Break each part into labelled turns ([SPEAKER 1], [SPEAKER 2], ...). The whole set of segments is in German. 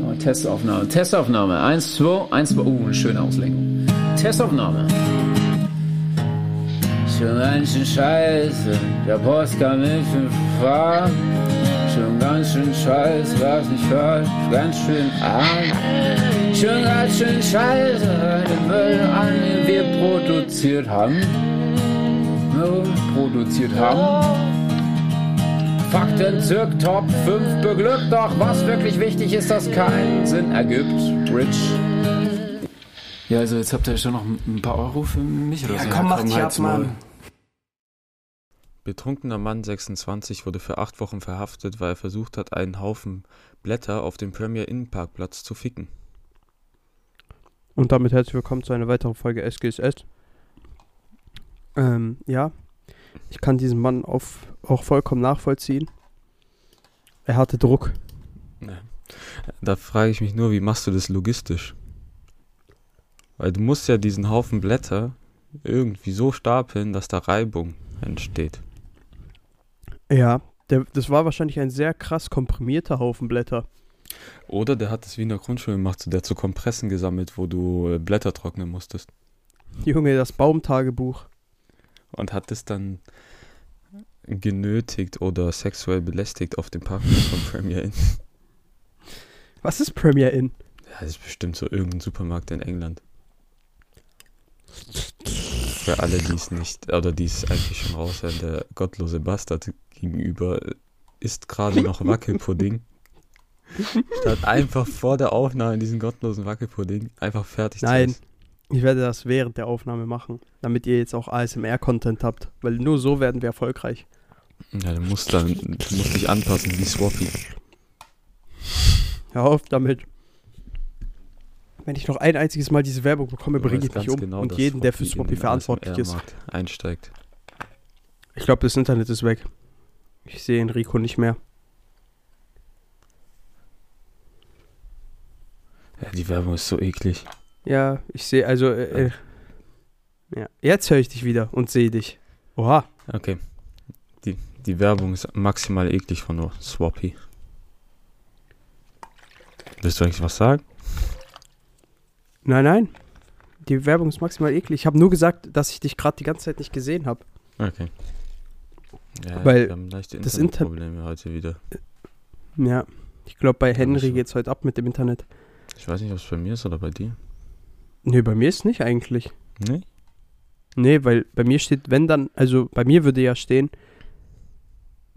[SPEAKER 1] Oh, Testaufnahme, Testaufnahme. Eins, zwei, eins, zwei. Uh, eine schöne Auslenkung. Testaufnahme. Schon ganz schön scheiße, der Post kam nicht in. Schon ganz schön scheiße, was nicht falsch, ganz schön arm. Schon ganz schön scheiße, den Müll an, den wir produziert haben. Produziert haben. Fakten zirk Top 5 beglückt, doch was wirklich wichtig ist, dass keinen Sinn ergibt. Rich. Ja, also jetzt habt ihr schon noch ein paar Euro für mich oder
[SPEAKER 2] Ja,
[SPEAKER 1] so.
[SPEAKER 2] komm, mach dich ab. Mann.
[SPEAKER 3] Betrunkener Mann 26 wurde für acht Wochen verhaftet, weil er versucht hat, einen Haufen Blätter auf dem Premier Inn Parkplatz zu ficken.
[SPEAKER 2] Und damit herzlich willkommen zu einer weiteren Folge SGSS. Ähm, ja, ich kann diesen Mann auf, auch vollkommen nachvollziehen. Er hatte Druck.
[SPEAKER 3] Da frage ich mich nur, wie machst du das logistisch? Weil du musst ja diesen Haufen Blätter irgendwie so stapeln, dass da Reibung entsteht.
[SPEAKER 2] Ja, der, das war wahrscheinlich ein sehr krass komprimierter Haufen Blätter.
[SPEAKER 3] Oder der hat es wie in der Grundschule gemacht, der hat so Kompressen gesammelt, wo du äh, Blätter trocknen musstest.
[SPEAKER 2] Junge, das Baumtagebuch.
[SPEAKER 3] Und hat es dann genötigt oder sexuell belästigt auf dem Parkplatz von Premier Inn.
[SPEAKER 2] Was ist Premier Inn?
[SPEAKER 3] Ja, das ist bestimmt so irgendein Supermarkt in England. Für alle, die es nicht, oder die es eigentlich schon raushören, der gottlose Bastard gegenüber isst gerade noch Wackelpudding. Statt einfach vor der Aufnahme diesen gottlosen Wackelpudding einfach fertig
[SPEAKER 2] Nein.
[SPEAKER 3] zu essen.
[SPEAKER 2] Ich werde das während der Aufnahme machen, damit ihr jetzt auch ASMR-Content habt. Weil nur so werden wir erfolgreich.
[SPEAKER 3] Ja, du musst dann, du musst dich anpassen wie Swappy.
[SPEAKER 2] Hör auf damit. Wenn ich noch ein einziges Mal diese Werbung bekomme, bringe ich mich um.
[SPEAKER 3] genau,
[SPEAKER 2] und jeden, der für
[SPEAKER 3] Swappy
[SPEAKER 2] verantwortlich ist.
[SPEAKER 3] Einsteigt.
[SPEAKER 2] Ich glaube, das Internet ist weg. Ich sehe Enrico nicht mehr.
[SPEAKER 3] Ja, die Werbung ist so eklig.
[SPEAKER 2] Ja, ich sehe, also, äh, äh, ja. Jetzt höre ich dich wieder und sehe dich. Oha.
[SPEAKER 3] Okay. Die, die Werbung ist maximal eklig von nur Swappy. Willst du eigentlich was sagen?
[SPEAKER 2] Nein, nein. Die Werbung ist maximal eklig. Ich habe nur gesagt, dass ich dich gerade die ganze Zeit nicht gesehen habe.
[SPEAKER 3] Okay. Ja,
[SPEAKER 2] Weil
[SPEAKER 3] wir haben leichte
[SPEAKER 2] das Inter-
[SPEAKER 3] Internetprobleme heute wieder.
[SPEAKER 2] Ja. Ich glaube, bei Henry
[SPEAKER 3] so.
[SPEAKER 2] geht's heute ab mit dem Internet.
[SPEAKER 3] Ich weiß nicht, ob es bei mir ist oder bei dir.
[SPEAKER 2] Nee, bei mir ist nicht eigentlich.
[SPEAKER 3] Nee?
[SPEAKER 2] Nee, weil bei mir steht, wenn dann, also bei mir würde ja stehen,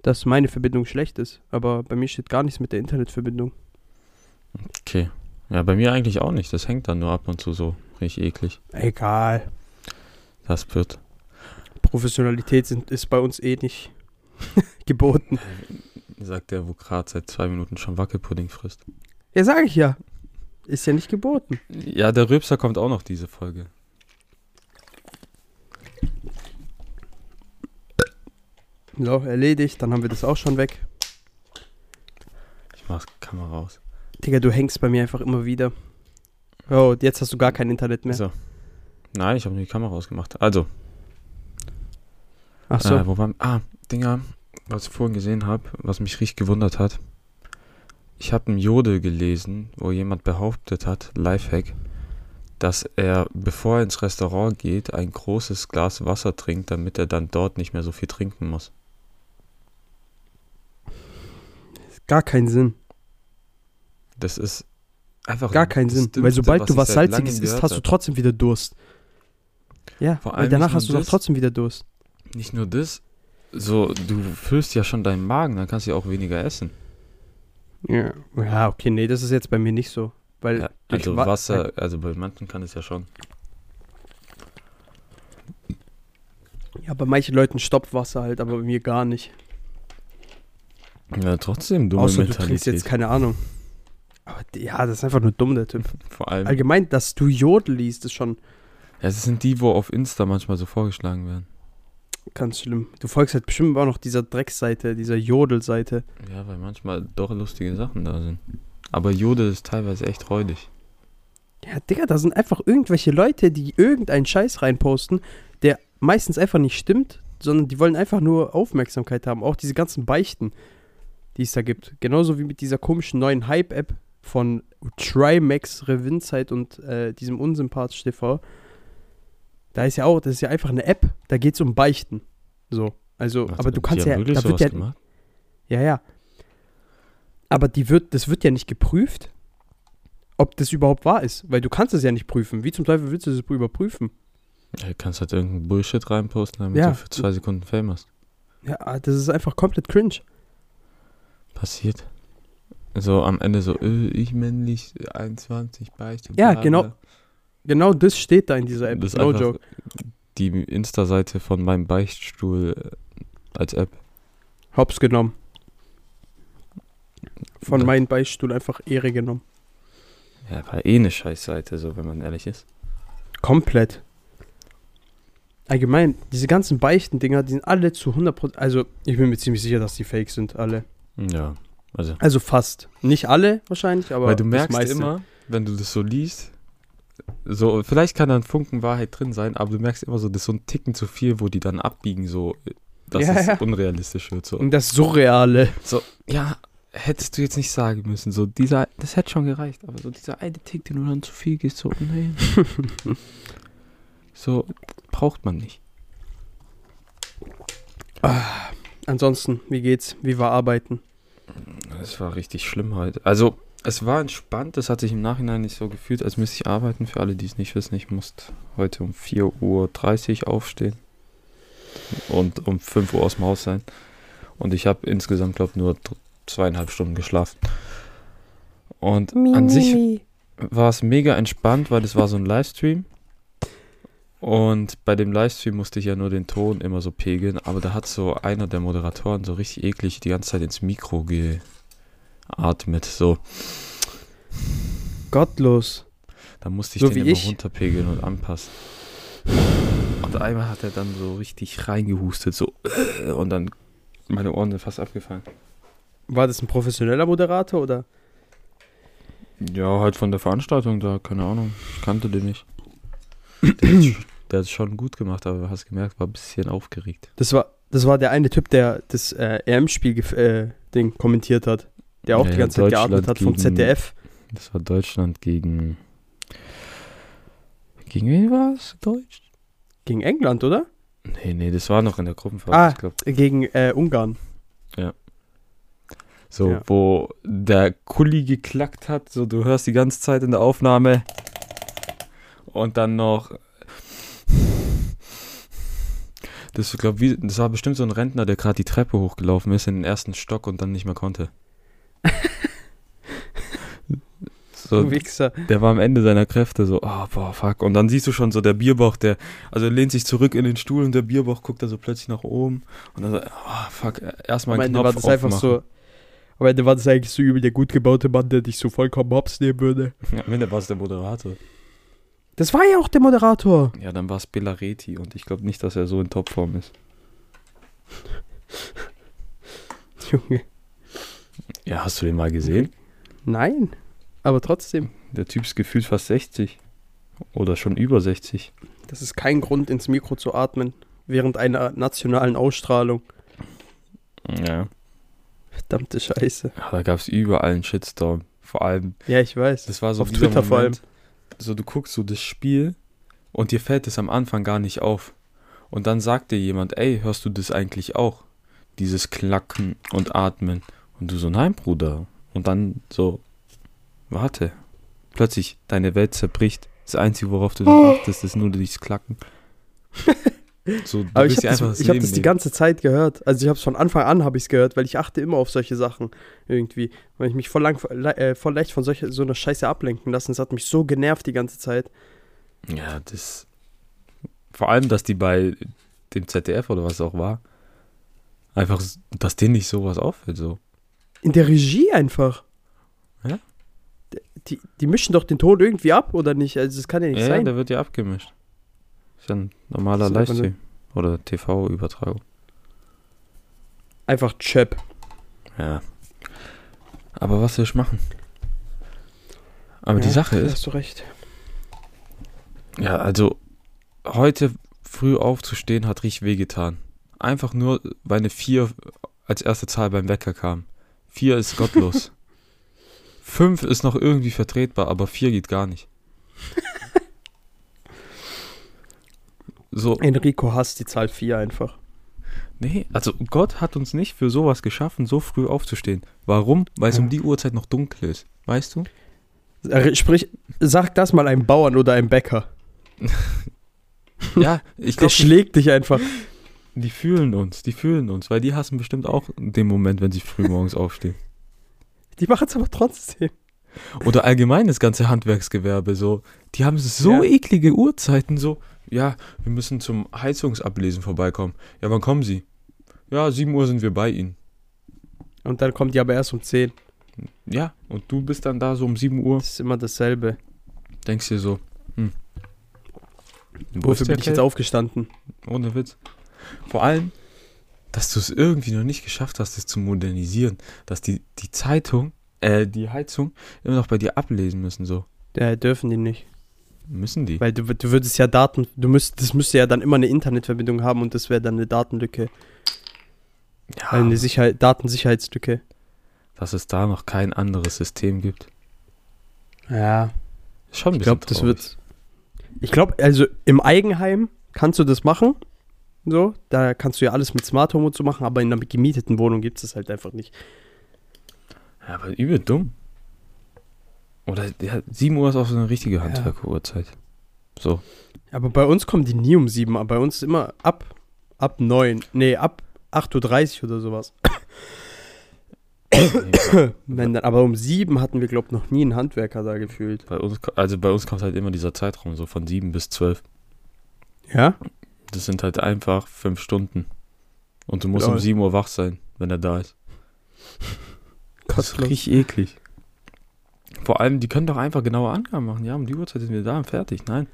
[SPEAKER 2] dass meine Verbindung schlecht ist. Aber bei mir steht gar nichts mit der Internetverbindung.
[SPEAKER 3] Okay. Ja, bei mir eigentlich auch nicht. Das hängt dann nur ab und zu so richtig eklig.
[SPEAKER 2] Egal.
[SPEAKER 3] Das wird.
[SPEAKER 2] Professionalität sind, ist bei uns eh nicht geboten.
[SPEAKER 3] Sagt der, wo gerade seit zwei Minuten schon Wackelpudding frisst.
[SPEAKER 2] Ja, sage ich ja. Ist ja nicht geboten.
[SPEAKER 3] Ja, der Rülpser kommt auch noch diese Folge.
[SPEAKER 2] So, erledigt. Dann haben wir das auch schon weg.
[SPEAKER 3] Ich mach Kamera aus.
[SPEAKER 2] Digga, du hängst bei mir einfach immer wieder. Oh, jetzt hast du gar kein Internet mehr.
[SPEAKER 3] So. Nein, ich habe nur die Kamera ausgemacht. Also,
[SPEAKER 2] Ach so.
[SPEAKER 3] Äh, wo war, ah, Dinger, was ich vorhin gesehen habe, was mich richtig gewundert hat. Ich habe ein Jodel gelesen, wo jemand behauptet hat, Lifehack, dass er, bevor er ins Restaurant geht, ein großes Glas Wasser trinkt, damit er dann dort nicht mehr so viel trinken muss.
[SPEAKER 2] Gar keinen Sinn.
[SPEAKER 3] Das ist einfach
[SPEAKER 2] Gar keinen Sinn. Weil sobald
[SPEAKER 3] was
[SPEAKER 2] du was Salziges isst, hast du trotzdem wieder Durst. Ja,
[SPEAKER 3] Vor
[SPEAKER 2] weil
[SPEAKER 3] allem
[SPEAKER 2] danach
[SPEAKER 3] nicht
[SPEAKER 2] hast du doch trotzdem wieder Durst.
[SPEAKER 3] Nicht nur das, so, du füllst ja schon deinen Magen, dann kannst du ja auch weniger essen.
[SPEAKER 2] Ja. ja, okay, nee, das ist jetzt bei mir nicht so. Weil
[SPEAKER 3] Ja, also
[SPEAKER 2] Wa-
[SPEAKER 3] Wasser, also bei manchen kann es ja schon.
[SPEAKER 2] Ja, bei manchen Leuten stoppt Wasser halt, aber bei mir gar nicht.
[SPEAKER 3] Ja, trotzdem dumme
[SPEAKER 2] Außer du
[SPEAKER 3] Mentalität.
[SPEAKER 2] trinkst jetzt, keine Ahnung. Aber ja, das ist einfach nur dumm, der Typ.
[SPEAKER 3] Vor allem,
[SPEAKER 2] Allgemein, dass du Jodel liest, ist schon
[SPEAKER 3] ja, es sind die, wo auf Insta manchmal so vorgeschlagen werden.
[SPEAKER 2] Ganz schlimm. Du folgst halt bestimmt auch noch dieser Drecksseite, dieser Jodel-Seite.
[SPEAKER 3] Ja, weil manchmal doch lustige Sachen da sind. Aber Jodel ist teilweise echt räudig.
[SPEAKER 2] Ja, Digga, da sind einfach irgendwelche Leute, die irgendeinen Scheiß reinposten, der meistens einfach nicht stimmt, sondern die wollen einfach nur Aufmerksamkeit haben. Auch diese ganzen Beichten, die es da gibt. Genauso wie mit dieser komischen neuen Hype-App von Trimax Revinzeit und äh, diesem Unsympathisch TV. Da ist ja auch, das ist ja einfach eine App, da geht es um Beichten. So. Also,
[SPEAKER 3] Was,
[SPEAKER 2] aber du kannst ja, da wird ja,
[SPEAKER 3] gemacht?
[SPEAKER 2] ja, ja. Aber die wird, das wird ja nicht geprüft, ob das überhaupt wahr ist, weil du kannst es ja nicht prüfen. Wie zum Teufel willst du das überprüfen?
[SPEAKER 3] Ja, du kannst halt irgendeinen Bullshit reinposten, damit
[SPEAKER 2] Ja.
[SPEAKER 3] du für zwei Sekunden Fame hast.
[SPEAKER 2] Ja, das ist einfach komplett cringe.
[SPEAKER 3] Passiert. So am Ende so, äh, ich männlich, 21, beichte.
[SPEAKER 2] Ja,
[SPEAKER 3] bla,
[SPEAKER 2] genau. Genau das steht da in dieser App.
[SPEAKER 3] Das ist
[SPEAKER 2] no joke.
[SPEAKER 3] die Insta-Seite von meinem Beichtstuhl äh, als App.
[SPEAKER 2] Hops genommen. Von
[SPEAKER 3] Ja.
[SPEAKER 2] meinem Beistuhl einfach Ehre genommen.
[SPEAKER 3] Ja, war eh eine Scheißseite, so wenn man ehrlich ist.
[SPEAKER 2] Komplett. Allgemein, diese ganzen Beichten-Dinger, die sind alle zu 100%. Also, ich bin mir ziemlich sicher, dass die fake sind, alle.
[SPEAKER 3] Ja, also.
[SPEAKER 2] Also fast. Nicht alle wahrscheinlich, aber.
[SPEAKER 3] Weil du merkst immer, wenn du das so liest, so, vielleicht kann da ein Funken Wahrheit drin sein, aber du merkst immer so, das ist so ein Ticken zu viel, wo die dann abbiegen, so, dass
[SPEAKER 2] Ja,
[SPEAKER 3] es
[SPEAKER 2] ja.
[SPEAKER 3] unrealistisch wird. So.
[SPEAKER 2] Und das Surreale.
[SPEAKER 3] so, ja, hättest du jetzt nicht sagen müssen, so, dieser, das hätte schon gereicht, aber so dieser eine Tick, den du dann zu viel gehst, so, nein. so, braucht man nicht.
[SPEAKER 2] Ansonsten, wie geht's? Wie war Arbeiten?
[SPEAKER 3] Es war richtig schlimm heute. Also, es war entspannt, das hat sich im Nachhinein nicht so gefühlt, als müsste ich arbeiten. Für alle, die es nicht wissen, ich musste heute um 4.30 Uhr aufstehen und um 5 Uhr aus dem Haus sein. Und ich habe insgesamt, glaube ich, nur zweieinhalb Stunden geschlafen. Und an sich war es mega entspannt, weil es war so ein Livestream. Und bei dem Livestream musste ich ja nur den Ton immer so pegeln, aber da hat so einer der Moderatoren so richtig eklig die ganze Zeit ins Mikro geatmet. So,
[SPEAKER 2] Gottlos.
[SPEAKER 3] da musste ich
[SPEAKER 2] So
[SPEAKER 3] den immer
[SPEAKER 2] ich.
[SPEAKER 3] runterpegeln und anpassen. Und einmal hat er dann so richtig reingehustet, so äh, und dann meine Ohren sind fast abgefallen.
[SPEAKER 2] War das ein professioneller Moderator oder?
[SPEAKER 3] Ja, halt von der Veranstaltung da, keine Ahnung. Ich kannte den nicht. Der, hat- es schon gut gemacht, aber du hast gemerkt, war ein bisschen aufgeregt.
[SPEAKER 2] Das war, das war der eine Typ, der das äh, EM-Spiel-Ding kommentiert hat. Der auch
[SPEAKER 3] Ja,
[SPEAKER 2] die
[SPEAKER 3] ja,
[SPEAKER 2] ganze Zeit geatmet hat vom ZDF.
[SPEAKER 3] Das war Deutschland gegen. Gegen wen war es? Deutsch?
[SPEAKER 2] Gegen England, oder?
[SPEAKER 3] Nee, nee, das war noch in der Gruppenphase,
[SPEAKER 2] Ah.
[SPEAKER 3] ich glaube.
[SPEAKER 2] Gegen äh, Ungarn.
[SPEAKER 3] So,
[SPEAKER 2] Ja.
[SPEAKER 3] wo der Kuli geklackt hat, so du hörst die ganze Zeit in der Aufnahme und dann noch das glaube wie das war bestimmt so ein Rentner, der gerade die Treppe hochgelaufen ist in den ersten Stock und dann nicht mehr konnte. so,
[SPEAKER 2] Du Wichser.
[SPEAKER 3] der war am Ende seiner Kräfte so, oh, boah, fuck. Und dann siehst du schon so der Bierbauch, der, also er lehnt sich zurück in den Stuhl und der Bierbauch guckt da so plötzlich nach oben und dann so, oh, fuck, erstmal
[SPEAKER 2] Am
[SPEAKER 3] einen Knopf
[SPEAKER 2] war das einfach so. Am Ende war das eigentlich so übel der gut gebaute Mann, der dich so vollkommen hops nehmen würde.
[SPEAKER 3] Ja, am Ende war es der Moderator.
[SPEAKER 2] Das war ja auch der Moderator.
[SPEAKER 3] Ja, dann war es Belareti und ich glaube nicht, dass er so in Topform ist.
[SPEAKER 2] Junge.
[SPEAKER 3] Ja, hast du den mal gesehen?
[SPEAKER 2] Nein. Aber trotzdem,
[SPEAKER 3] Der Typ ist gefühlt fast 60. Oder schon über 60.
[SPEAKER 2] das ist kein Grund, ins Mikro zu atmen. Während einer nationalen Ausstrahlung.
[SPEAKER 3] Ja.
[SPEAKER 2] Verdammte Scheiße.
[SPEAKER 3] ja da gab es überall einen Shitstorm. Vor allem,
[SPEAKER 2] Ja, ich weiß.
[SPEAKER 3] das war so
[SPEAKER 2] Auf Twitter vor
[SPEAKER 3] Moment, So, du guckst so das Spiel und dir fällt es am Anfang gar nicht auf. Und dann sagt dir jemand, ey, hörst du das eigentlich auch? Dieses Klacken und Atmen. Und du so, nein, Bruder. Und dann so, warte. Plötzlich, deine Welt zerbricht. Das Einzige, worauf du dann achtest, ist nur dieses Klacken. So, du
[SPEAKER 2] Aber ich habe das, ich hab das die ganze Zeit gehört. Also ich habe es von Anfang an habe ich es gehört, weil ich achte immer auf solche Sachen irgendwie, weil ich mich voll lang, äh, voll leicht von solcher so einer Scheiße ablenken lassen. Das hat mich so genervt die ganze Zeit.
[SPEAKER 3] Ja, das. Vor allem, dass die bei dem ZDF oder was auch war, einfach, dass denen nicht sowas auffällt, so.
[SPEAKER 2] In der Regie einfach.
[SPEAKER 3] Ja?
[SPEAKER 2] Die, die mischen doch den Ton irgendwie ab oder nicht? Also das kann ja nicht
[SPEAKER 3] Ja, ja,
[SPEAKER 2] sein.
[SPEAKER 3] der wird ja abgemischt. Ist ja ein normaler Livestream. Oder TV-Übertragung.
[SPEAKER 2] Einfach Chöp.
[SPEAKER 3] Ja. Aber was soll ich machen? Aber die
[SPEAKER 2] Ja,
[SPEAKER 3] Sache
[SPEAKER 2] da
[SPEAKER 3] ist,
[SPEAKER 2] Hast du recht.
[SPEAKER 3] ja, also heute früh aufzustehen hat richtig wehgetan. Einfach nur, weil eine 4 als erste Zahl beim Wecker kam. 4 ist gottlos. Fünf ist noch irgendwie vertretbar, aber vier geht gar nicht. so,
[SPEAKER 2] Enrico hasst die Zahl 4 einfach.
[SPEAKER 3] nee, also Gott hat uns nicht für sowas geschaffen, so früh aufzustehen. Warum? Weil es
[SPEAKER 2] Ja.
[SPEAKER 3] um die Uhrzeit noch dunkel ist. Weißt du?
[SPEAKER 2] Äh, Sprich, sag das mal einem Bauern oder einem Bäcker.
[SPEAKER 3] Ja, ich
[SPEAKER 2] Der
[SPEAKER 3] glaube,
[SPEAKER 2] schlägt dich einfach.
[SPEAKER 3] Die fühlen uns, die fühlen uns, weil die hassen bestimmt auch den Moment, wenn sie früh morgens aufstehen.
[SPEAKER 2] Die machen es aber trotzdem.
[SPEAKER 3] Oder allgemein das ganze Handwerksgewerbe so. Die haben so
[SPEAKER 2] Ja.
[SPEAKER 3] eklige Uhrzeiten, so, ja, wir müssen zum Heizungsablesen vorbeikommen. Ja, wann kommen Sie? Ja, 7 Uhr sind wir bei Ihnen.
[SPEAKER 2] Und dann kommt die aber erst um 10.
[SPEAKER 3] Ja, und du bist dann da so um 7 Uhr,
[SPEAKER 2] Das ist immer dasselbe.
[SPEAKER 3] denkst dir so, hm. Wo
[SPEAKER 2] Wofür bin ich jetzt aufgestanden?
[SPEAKER 3] Ohne Witz. Vor allem, dass du es irgendwie noch nicht geschafft hast, es zu modernisieren. Dass die, die Zeitung, äh, die Heizung immer noch bei dir ablesen müssen, so.
[SPEAKER 2] Ja, dürfen die nicht.
[SPEAKER 3] Müssen die?
[SPEAKER 2] Weil du, du würdest ja Daten, du müsst, das müsste ja dann immer eine Internetverbindung haben und das wäre dann eine Datenlücke.
[SPEAKER 3] Ja,
[SPEAKER 2] Also eine Sicherheit, Datensicherheitslücke.
[SPEAKER 3] dass es da noch kein anderes System gibt.
[SPEAKER 2] Ja.
[SPEAKER 3] Ist Schon ein
[SPEAKER 2] Ich
[SPEAKER 3] bisschen
[SPEAKER 2] glaube, das wird. Ich glaube, also im Eigenheim kannst du das machen. So, da kannst du ja alles mit Smart Home und so machen, aber in einer gemieteten Wohnung gibt es das halt einfach nicht.
[SPEAKER 3] Ja, aber übel dumm. Oder ja, 7 Uhr ist auch so eine richtige Handwerker-Uhrzeit. So.
[SPEAKER 2] Aber bei uns kommen die nie um sieben, aber bei uns ist immer ab, ab neun, nee, ab 8.30 Uhr oder sowas. Wenn dann, aber um sieben hatten wir, glaube ich, noch nie einen Handwerker da gefühlt.
[SPEAKER 3] bei uns, also bei uns kommt halt immer dieser Zeitraum so von 7 bis 12.
[SPEAKER 2] Ja?
[SPEAKER 3] Das sind halt einfach 5 Stunden. Und du musst um
[SPEAKER 2] Lol.
[SPEAKER 3] 7 Uhr wach sein, wenn er da ist. Das ist richtig eklig. Vor allem, die können doch einfach genaue Angaben machen. Ja, um die Uhrzeit sind wir da und fertig. Nein.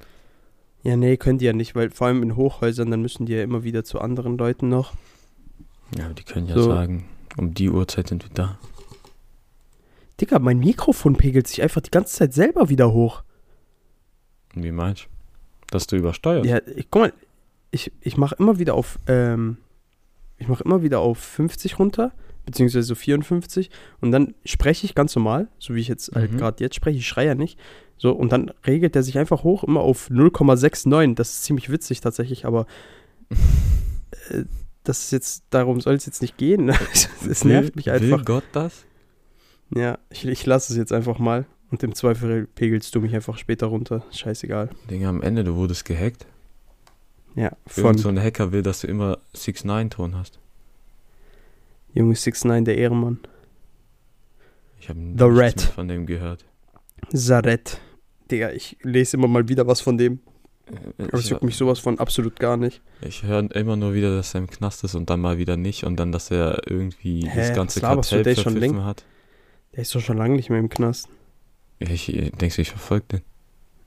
[SPEAKER 2] Ja, nee, können die ja nicht, weil vor allem in Hochhäusern, dann müssen die ja immer wieder zu anderen Leuten noch.
[SPEAKER 3] Ja, aber die können ja
[SPEAKER 2] So.
[SPEAKER 3] sagen, um die Uhrzeit sind wir da.
[SPEAKER 2] Digga, mein Mikrofon pegelt sich einfach die ganze Zeit selber wieder hoch.
[SPEAKER 3] Wie meinst du? Dass du übersteuerst?
[SPEAKER 2] Ja, guck mal, ich, ich mache immer wieder auf, ähm, ich mache immer wieder auf 50 runter, beziehungsweise so 54 und dann spreche ich ganz normal, so wie ich jetzt halt
[SPEAKER 3] Mhm.
[SPEAKER 2] gerade jetzt spreche, ich schreie ja nicht. So, und dann regelt er sich einfach hoch, immer auf 0,69. Das ist ziemlich witzig tatsächlich, aber äh, das ist jetzt, darum soll es jetzt nicht gehen. Es nervt mich
[SPEAKER 3] Will
[SPEAKER 2] einfach.
[SPEAKER 3] Gott das?
[SPEAKER 2] Ja, ich, ich lasse es jetzt einfach mal. Und im Zweifel pegelst du mich einfach später runter. Scheißegal.
[SPEAKER 3] Digga, am Ende, du wurdest gehackt.
[SPEAKER 2] Ja,
[SPEAKER 3] Irgend
[SPEAKER 2] von
[SPEAKER 3] so ein Hacker will, dass du immer 6-9-Ton hast.
[SPEAKER 2] Junge 69, der Ehrenmann.
[SPEAKER 3] Ich habe
[SPEAKER 2] The
[SPEAKER 3] nichts mehr von dem gehört.
[SPEAKER 2] Saret. Digga, ich lese immer mal wieder was von dem.
[SPEAKER 3] Äh,
[SPEAKER 2] Aber es
[SPEAKER 3] Ich,
[SPEAKER 2] juckt mich sowas von absolut gar nicht.
[SPEAKER 3] ich höre immer nur wieder, dass er im Knast ist und dann mal wieder nicht und dann, dass er irgendwie
[SPEAKER 2] Hä,
[SPEAKER 3] das ganze
[SPEAKER 2] du?
[SPEAKER 3] Kartell
[SPEAKER 2] schon
[SPEAKER 3] verpfiffen hat.
[SPEAKER 2] Der ist doch schon lange nicht mehr im Knast.
[SPEAKER 3] Ich, ich denkst du, ich verfolge den?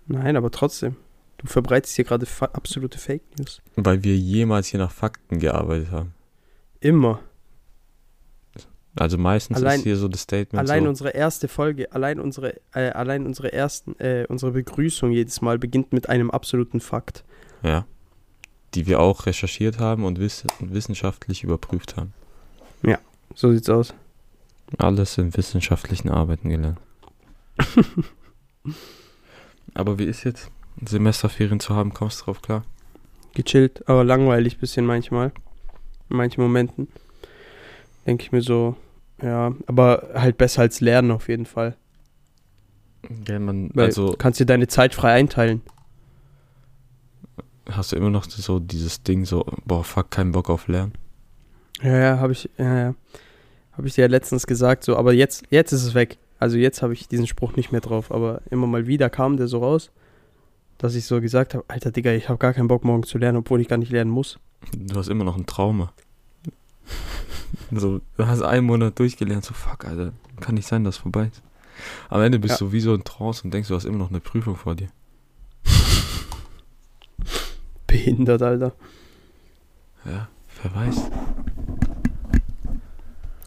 [SPEAKER 2] Nein, aber trotzdem. Du verbreitest hier gerade fa absolute Fake News.
[SPEAKER 3] Weil wir jemals hier nach Fakten gearbeitet haben.
[SPEAKER 2] Immer.
[SPEAKER 3] Also meistens
[SPEAKER 2] Allein-
[SPEAKER 3] ist hier so das Statement
[SPEAKER 2] Allein
[SPEAKER 3] so,
[SPEAKER 2] unsere erste Folge, allein unsere, äh, allein unsere ersten, äh, unsere Begrüßung jedes Mal beginnt mit einem absoluten Fakt.
[SPEAKER 3] ja, die wir auch recherchiert haben und wiss wissenschaftlich überprüft haben.
[SPEAKER 2] So sieht's aus.
[SPEAKER 3] Alles in wissenschaftlichen Arbeiten gelernt. Aber wie ist jetzt? Semesterferien zu haben, kommst du drauf klar?
[SPEAKER 2] Gechillt, aber langweilig bisschen manchmal. In manchen Momenten. Denke ich mir so, ja, aber halt besser als lernen auf jeden Fall.
[SPEAKER 3] Ja, man,
[SPEAKER 2] Weil
[SPEAKER 3] also
[SPEAKER 2] du kannst dir deine Zeit frei einteilen.
[SPEAKER 3] hast du immer noch so dieses Ding so, boah, fuck, keinen Bock auf Lernen.
[SPEAKER 2] Ja, ja, habe ich, ja, ja. Habe ich dir ja letztens gesagt, so, aber jetzt, jetzt ist es weg. Also jetzt habe ich diesen Spruch nicht mehr drauf, aber immer mal wieder kam der so raus, dass ich so gesagt habe, Alter Digga, ich habe gar keinen Bock morgen zu lernen, obwohl ich gar nicht lernen muss.
[SPEAKER 3] Du hast immer noch ein Trauma. so, du hast einen Monat durchgelernt, so fuck, Alter, kann nicht sein, dass es vorbei ist. Am Ende bist
[SPEAKER 2] Ja.
[SPEAKER 3] du wie so in Trance und denkst, du hast immer noch eine Prüfung vor dir.
[SPEAKER 2] Behindert, Alter.
[SPEAKER 3] Ja, wer weiß.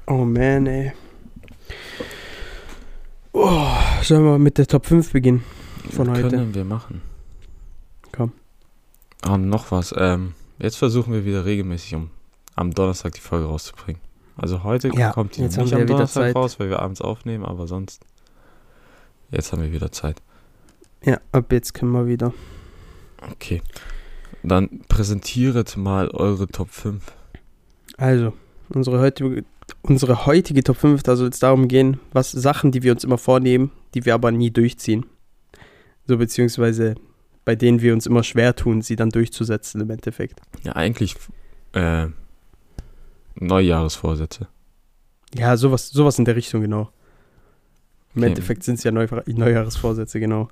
[SPEAKER 2] Oh man, ey. Oh, sollen wir mit der Top 5 beginnen von heute?
[SPEAKER 3] Können wir machen.
[SPEAKER 2] Komm.
[SPEAKER 3] Ah, und noch was. Ähm, jetzt versuchen wir wieder regelmäßig um am Donnerstag die Folge rauszubringen. Also heute
[SPEAKER 2] Ja,
[SPEAKER 3] kommt die
[SPEAKER 2] jetzt
[SPEAKER 3] nicht am Donnerstag raus, weil wir abends aufnehmen, aber sonst Jetzt haben wir wieder Zeit.
[SPEAKER 2] Ja, ab jetzt können wir wieder.
[SPEAKER 3] Okay. Dann präsentiert mal eure Top 5.
[SPEAKER 2] Also, unsere heutige, unsere heutige Top 5, da soll es darum gehen, was Sachen, die wir uns immer vornehmen, die wir aber nie durchziehen. So, beziehungsweise bei denen wir uns immer schwer tun, sie dann durchzusetzen im Endeffekt.
[SPEAKER 3] Ja, eigentlich äh, Neujahresvorsätze.
[SPEAKER 2] Ja, sowas, sowas in der Richtung, genau. Im
[SPEAKER 3] Okay.
[SPEAKER 2] Endeffekt sind es ja Neu Neujahresvorsätze, genau.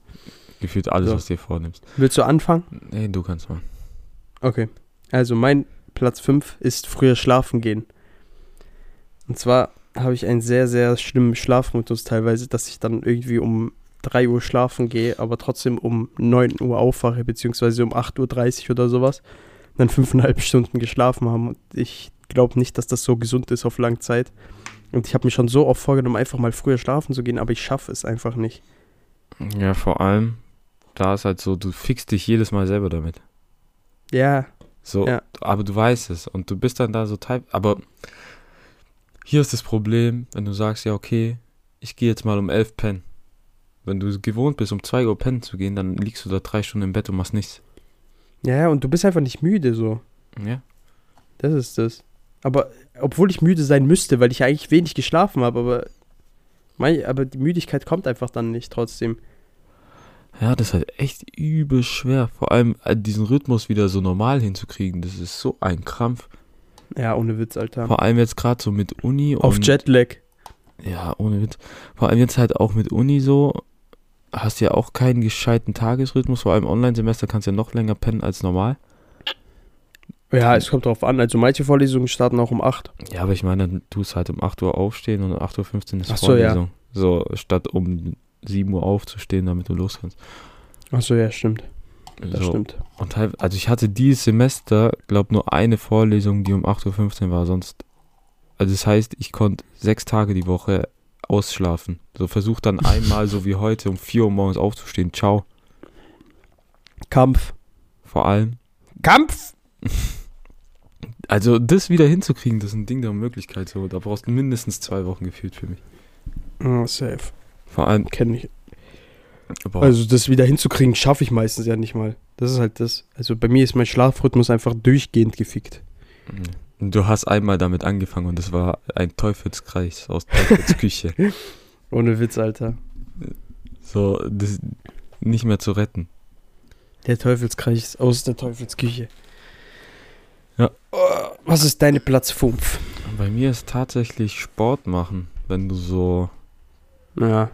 [SPEAKER 3] Gefühlt alles,
[SPEAKER 2] So.
[SPEAKER 3] was du dir vornimmst.
[SPEAKER 2] Willst du anfangen?
[SPEAKER 3] Nee, du kannst mal.
[SPEAKER 2] Okay. Also mein Platz 5 ist früher schlafen gehen. Und zwar habe ich einen sehr, sehr schlimmen Schlafmodus teilweise, dass ich dann irgendwie um 3 Uhr schlafen gehe, aber trotzdem um 9 Uhr aufwache, beziehungsweise um 8.30 Uhr oder sowas. Dann fünfeinhalb Stunden geschlafen haben. Und ich glaube nicht, dass das so gesund ist auf lange Zeit. Und ich habe mir schon so oft vorgenommen, einfach mal früher schlafen zu gehen, aber ich schaffe es einfach nicht.
[SPEAKER 3] Ja, vor allem, da ist halt so, du fixst dich jedes Mal selber damit.
[SPEAKER 2] Ja,
[SPEAKER 3] So,
[SPEAKER 2] Ja.
[SPEAKER 3] aber du weißt es und du bist dann da so type. Aber hier ist das Problem, wenn du sagst, ja, okay, ich gehe jetzt mal um 11 pennen. Wenn du gewohnt bist, um 2 Uhr pennen zu gehen, dann liegst du da drei Stunden im Bett und machst nichts.
[SPEAKER 2] ja, ja, und du bist einfach nicht müde so.
[SPEAKER 3] Ja.
[SPEAKER 2] Das ist das. Aber obwohl ich müde sein müsste, weil ich eigentlich wenig geschlafen habe, aber, aber die Müdigkeit kommt einfach dann nicht trotzdem.
[SPEAKER 3] Ja, das ist halt echt übel schwer. Vor allem äh, diesen Rhythmus wieder so normal hinzukriegen, das ist so ein Krampf.
[SPEAKER 2] Ja, ohne Witz, Alter.
[SPEAKER 3] Vor allem jetzt gerade so mit Uni
[SPEAKER 2] Auf Jetlag.
[SPEAKER 3] Ja, ohne Witz. Vor allem jetzt halt auch mit Uni so, hast ja auch keinen gescheiten Tagesrhythmus. Vor allem Online-Semester kannst du ja noch länger pennen als normal.
[SPEAKER 2] Ja, es kommt drauf an. Also manche Vorlesungen starten auch um 8.
[SPEAKER 3] Ja, aber ich meine, dann tust halt um 8 Uhr aufstehen und um 8.15 Uhr ist
[SPEAKER 2] Ach so, ja.
[SPEAKER 3] Vorlesung. So, statt um 7 Uhr aufzustehen, damit du los kannst.
[SPEAKER 2] Achso, ja, stimmt. Das
[SPEAKER 3] so.
[SPEAKER 2] stimmt.
[SPEAKER 3] Und halt, also ich hatte dieses Semester, glaub nur eine Vorlesung, die um 8.15 Uhr war, sonst. Also das heißt, ich konnte sechs Tage die Woche ausschlafen. So versuch dann einmal, so wie heute, um 4 Uhr morgens aufzustehen. Ciao.
[SPEAKER 2] Kampf.
[SPEAKER 3] Vor allem.
[SPEAKER 2] Kampf!
[SPEAKER 3] Also das wieder hinzukriegen, das ist ein Ding der Möglichkeit. So, da brauchst du mindestens zwei Wochen gefühlt für mich.
[SPEAKER 2] Oh, safe.
[SPEAKER 3] Vor allem,
[SPEAKER 2] Kenne ich. Also das wieder hinzukriegen, schaffe ich meistens ja nicht mal. Das ist halt das. Also bei mir ist mein Schlafrhythmus einfach durchgehend gefickt.
[SPEAKER 3] Du hast einmal damit angefangen und das war ein Teufelskreis aus Teufels Küche.
[SPEAKER 2] Ohne Witz, Alter.
[SPEAKER 3] So, das nicht mehr zu retten.
[SPEAKER 2] Der Teufelskreis aus der Teufelsküche.
[SPEAKER 3] Ja.
[SPEAKER 2] Oh, was ist deine Platz 5?
[SPEAKER 3] Bei mir ist tatsächlich Sport machen, wenn du so,
[SPEAKER 2] Ja.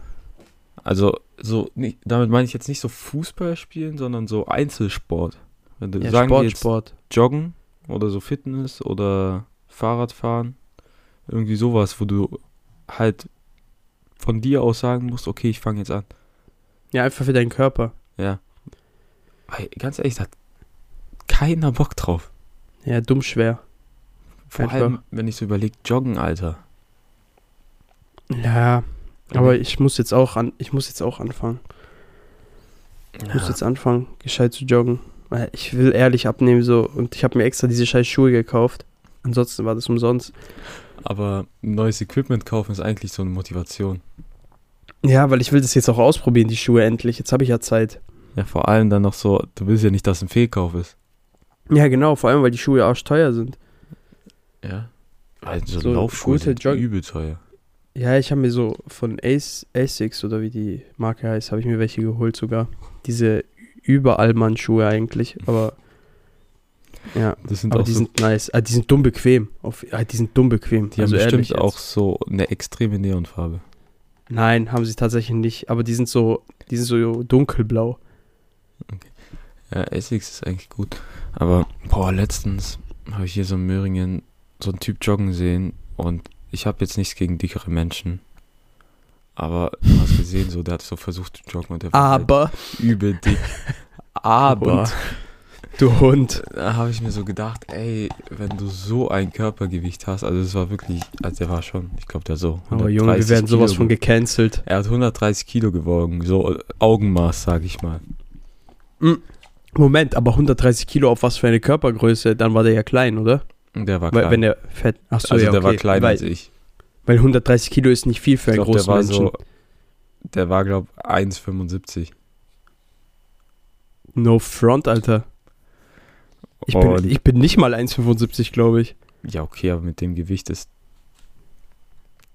[SPEAKER 3] also so, damit meine ich jetzt nicht so Fußball spielen, sondern so Einzelsport. Wenn du
[SPEAKER 2] ja
[SPEAKER 3] sagen wir
[SPEAKER 2] Sport,
[SPEAKER 3] jetzt
[SPEAKER 2] Sport.
[SPEAKER 3] Joggen oder so Fitness oder Fahrradfahren, irgendwie sowas, wo du halt von dir aus sagen musst, okay, ich fange jetzt an.
[SPEAKER 2] Ja, einfach für deinen Körper.
[SPEAKER 3] Ja. Weil, ganz ehrlich, da hat keiner Bock drauf.
[SPEAKER 2] Ja, dumm schwer.
[SPEAKER 3] Vor
[SPEAKER 2] Einfach.
[SPEAKER 3] allem, wenn ich so überlege, Joggen, Alter.
[SPEAKER 2] Ja, aber ich muss jetzt auch an, ich muss jetzt auch anfangen. Ich muss
[SPEAKER 3] ja.
[SPEAKER 2] jetzt anfangen, gescheit zu joggen. Weil Ich will ehrlich abnehmen so und ich habe mir extra diese scheiß Schuhe gekauft. Ansonsten war das umsonst.
[SPEAKER 3] Aber neues Equipment kaufen ist eigentlich so eine Motivation.
[SPEAKER 2] Ja, weil ich will das jetzt auch ausprobieren, die Schuhe endlich. Jetzt habe ich ja Zeit.
[SPEAKER 3] Ja, vor allem dann noch so, du willst ja nicht, dass ein Fehlkauf ist.
[SPEAKER 2] Ja, genau, vor allem, weil die Schuhe arschteuer sind.
[SPEAKER 3] Ja. Weil so, Laufschuhe sind
[SPEAKER 2] Jog-
[SPEAKER 3] übel teuer.
[SPEAKER 2] Ja, ich habe mir so von Ace, Asics oder wie die Marke heißt, habe ich mir welche geholt sogar. Diese Überallmann-Schuhe eigentlich, aber ja,
[SPEAKER 3] Das sind
[SPEAKER 2] aber die
[SPEAKER 3] so,
[SPEAKER 2] sind nice. Ah, die sind dumm bequem. Auf, ah, die sind dumm bequem.
[SPEAKER 3] die
[SPEAKER 2] also
[SPEAKER 3] haben bestimmt auch so eine extreme Neonfarbe.
[SPEAKER 2] Nein, haben sie tatsächlich nicht, aber die sind so, die sind so dunkelblau.
[SPEAKER 3] Ja, Essex ist eigentlich gut. Aber, boah, letztens habe ich hier so in Möhringen so einen Typ joggen sehen und ich habe jetzt nichts gegen dickere Menschen. Aber du hast gesehen, so, der hat so versucht zu joggen und der war halt
[SPEAKER 2] Aber,
[SPEAKER 3] übel dick. Aber
[SPEAKER 2] du Hund.
[SPEAKER 3] da habe ich mir so gedacht, ey, wenn du so ein Körpergewicht hast, also es war wirklich, also der war schon, ich glaube, der so.
[SPEAKER 2] Aber Junge, wir
[SPEAKER 3] 130
[SPEAKER 2] werden sowas
[SPEAKER 3] Kilo
[SPEAKER 2] von
[SPEAKER 3] ge-
[SPEAKER 2] gecancelt.
[SPEAKER 3] Er hat 130 Kilo gewogen, so Augenmaß, sag ich mal.
[SPEAKER 2] Moment, aber 130 Kilo auf was für eine Körpergröße? Dann war der ja klein, oder?
[SPEAKER 3] Der war klein.
[SPEAKER 2] wenn der fett. Achso,
[SPEAKER 3] also
[SPEAKER 2] ja,
[SPEAKER 3] der war
[SPEAKER 2] okay.
[SPEAKER 3] kleiner
[SPEAKER 2] weil,
[SPEAKER 3] als ich.
[SPEAKER 2] Weil 130 Kilo ist nicht viel für einen
[SPEAKER 3] glaube, der
[SPEAKER 2] großen
[SPEAKER 3] war
[SPEAKER 2] Menschen.
[SPEAKER 3] so, der war, glaube ich, 1,75.
[SPEAKER 2] No front, Alter. Ich
[SPEAKER 3] Und-
[SPEAKER 2] bin, ich bin nicht mal 1,75, glaube ich.
[SPEAKER 3] Ja, okay, aber mit dem Gewicht ist.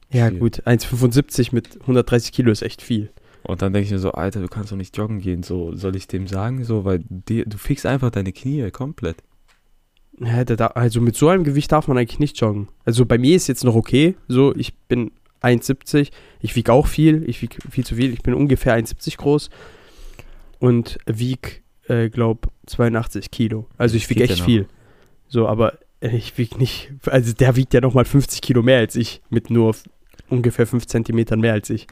[SPEAKER 2] Ja,
[SPEAKER 3] Viel.
[SPEAKER 2] gut. 1,75 mit 130 Kilo ist echt viel.
[SPEAKER 3] Und dann denke ich mir so, Alter, du kannst doch nicht joggen gehen. So, soll ich dem sagen? So, weil die, du fixst einfach deine Knie komplett.
[SPEAKER 2] Ja, also mit so einem Gewicht darf man eigentlich nicht joggen. Also bei mir ist jetzt noch okay. So, ich bin 1,70. Ich wiege auch viel. Ich wiege viel zu viel. Ich bin ungefähr 1,70 groß. Und wiege, äh, glaub, 82 Kilo. Also ich wiege
[SPEAKER 3] ja
[SPEAKER 2] echt
[SPEAKER 3] noch.
[SPEAKER 2] viel. So, aber äh, ich wiege nicht. Also der wiegt ja nochmal 50 Kilo mehr als ich. Mit nur ungefähr 5 Zentimetern mehr als ich.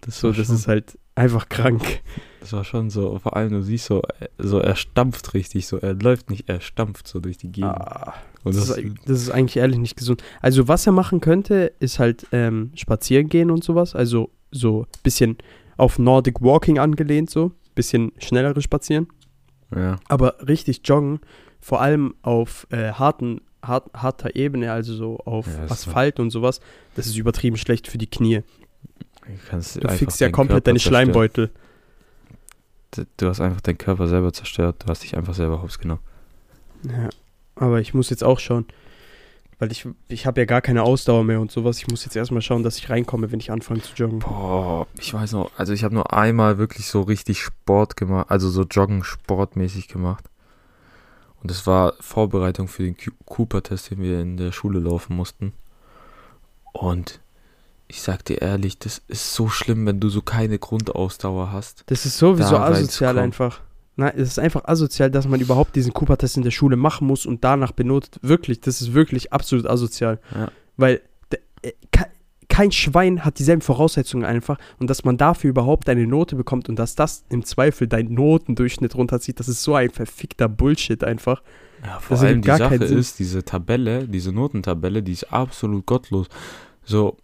[SPEAKER 3] Das
[SPEAKER 2] So, das
[SPEAKER 3] schon,
[SPEAKER 2] ist halt einfach krank.
[SPEAKER 3] Das war schon so, vor allem du siehst so, äh, so er stampft richtig, so er läuft nicht, er stampft so durch die Gegend.
[SPEAKER 2] Ah. Das,
[SPEAKER 3] das,
[SPEAKER 2] ist, das ist eigentlich ehrlich nicht gesund. Also, was er machen könnte, ist halt ähm, spazieren gehen und sowas. Also, so ein bisschen auf Nordic Walking angelehnt, so. Bisschen schnellere Spazieren.
[SPEAKER 3] ja,
[SPEAKER 2] Aber richtig joggen, vor allem auf äh, harten, hart, harter Ebene, also so auf
[SPEAKER 3] Ja,
[SPEAKER 2] Asphalt und sowas, das ist übertrieben schlecht für die Knie.
[SPEAKER 3] du
[SPEAKER 2] fixst ja komplett
[SPEAKER 3] Körper
[SPEAKER 2] deine
[SPEAKER 3] zerstören.
[SPEAKER 2] Schleimbeutel.
[SPEAKER 3] Du hast einfach deinen Körper selber zerstört, du hast dich einfach selber hops genommen.
[SPEAKER 2] Ja, aber ich muss jetzt auch schauen. Weil ich, ich habe ja gar keine Ausdauer mehr und sowas. Ich muss jetzt erstmal schauen, dass ich reinkomme, wenn ich anfange zu joggen.
[SPEAKER 3] Boah, ich weiß noch, also ich habe nur einmal wirklich so richtig Sport gemacht, also so Joggen sportmäßig gemacht. Und das war Vorbereitung für den Cooper-Test, den wir in der Schule laufen mussten. Und ich sag dir ehrlich, das ist so schlimm, wenn du so keine Grundausdauer hast.
[SPEAKER 2] Das ist sowieso
[SPEAKER 3] da
[SPEAKER 2] asozial einfach. Nein, es ist einfach asozial, dass man überhaupt diesen Cooper-Test in der Schule machen muss und danach benotet. Wirklich, das ist wirklich absolut asozial.
[SPEAKER 3] Ja.
[SPEAKER 2] Weil äh, ke- kein Schwein hat dieselben Voraussetzungen einfach und dass man dafür überhaupt eine Note bekommt und dass das im Zweifel deinen Notendurchschnitt runterzieht, das ist so ein verfickter Bullshit einfach.
[SPEAKER 3] Ja, vor
[SPEAKER 2] Das
[SPEAKER 3] allem die
[SPEAKER 2] gar
[SPEAKER 3] Sache ist, diese Tabelle, diese Notentabelle, die ist absolut gottlos. So,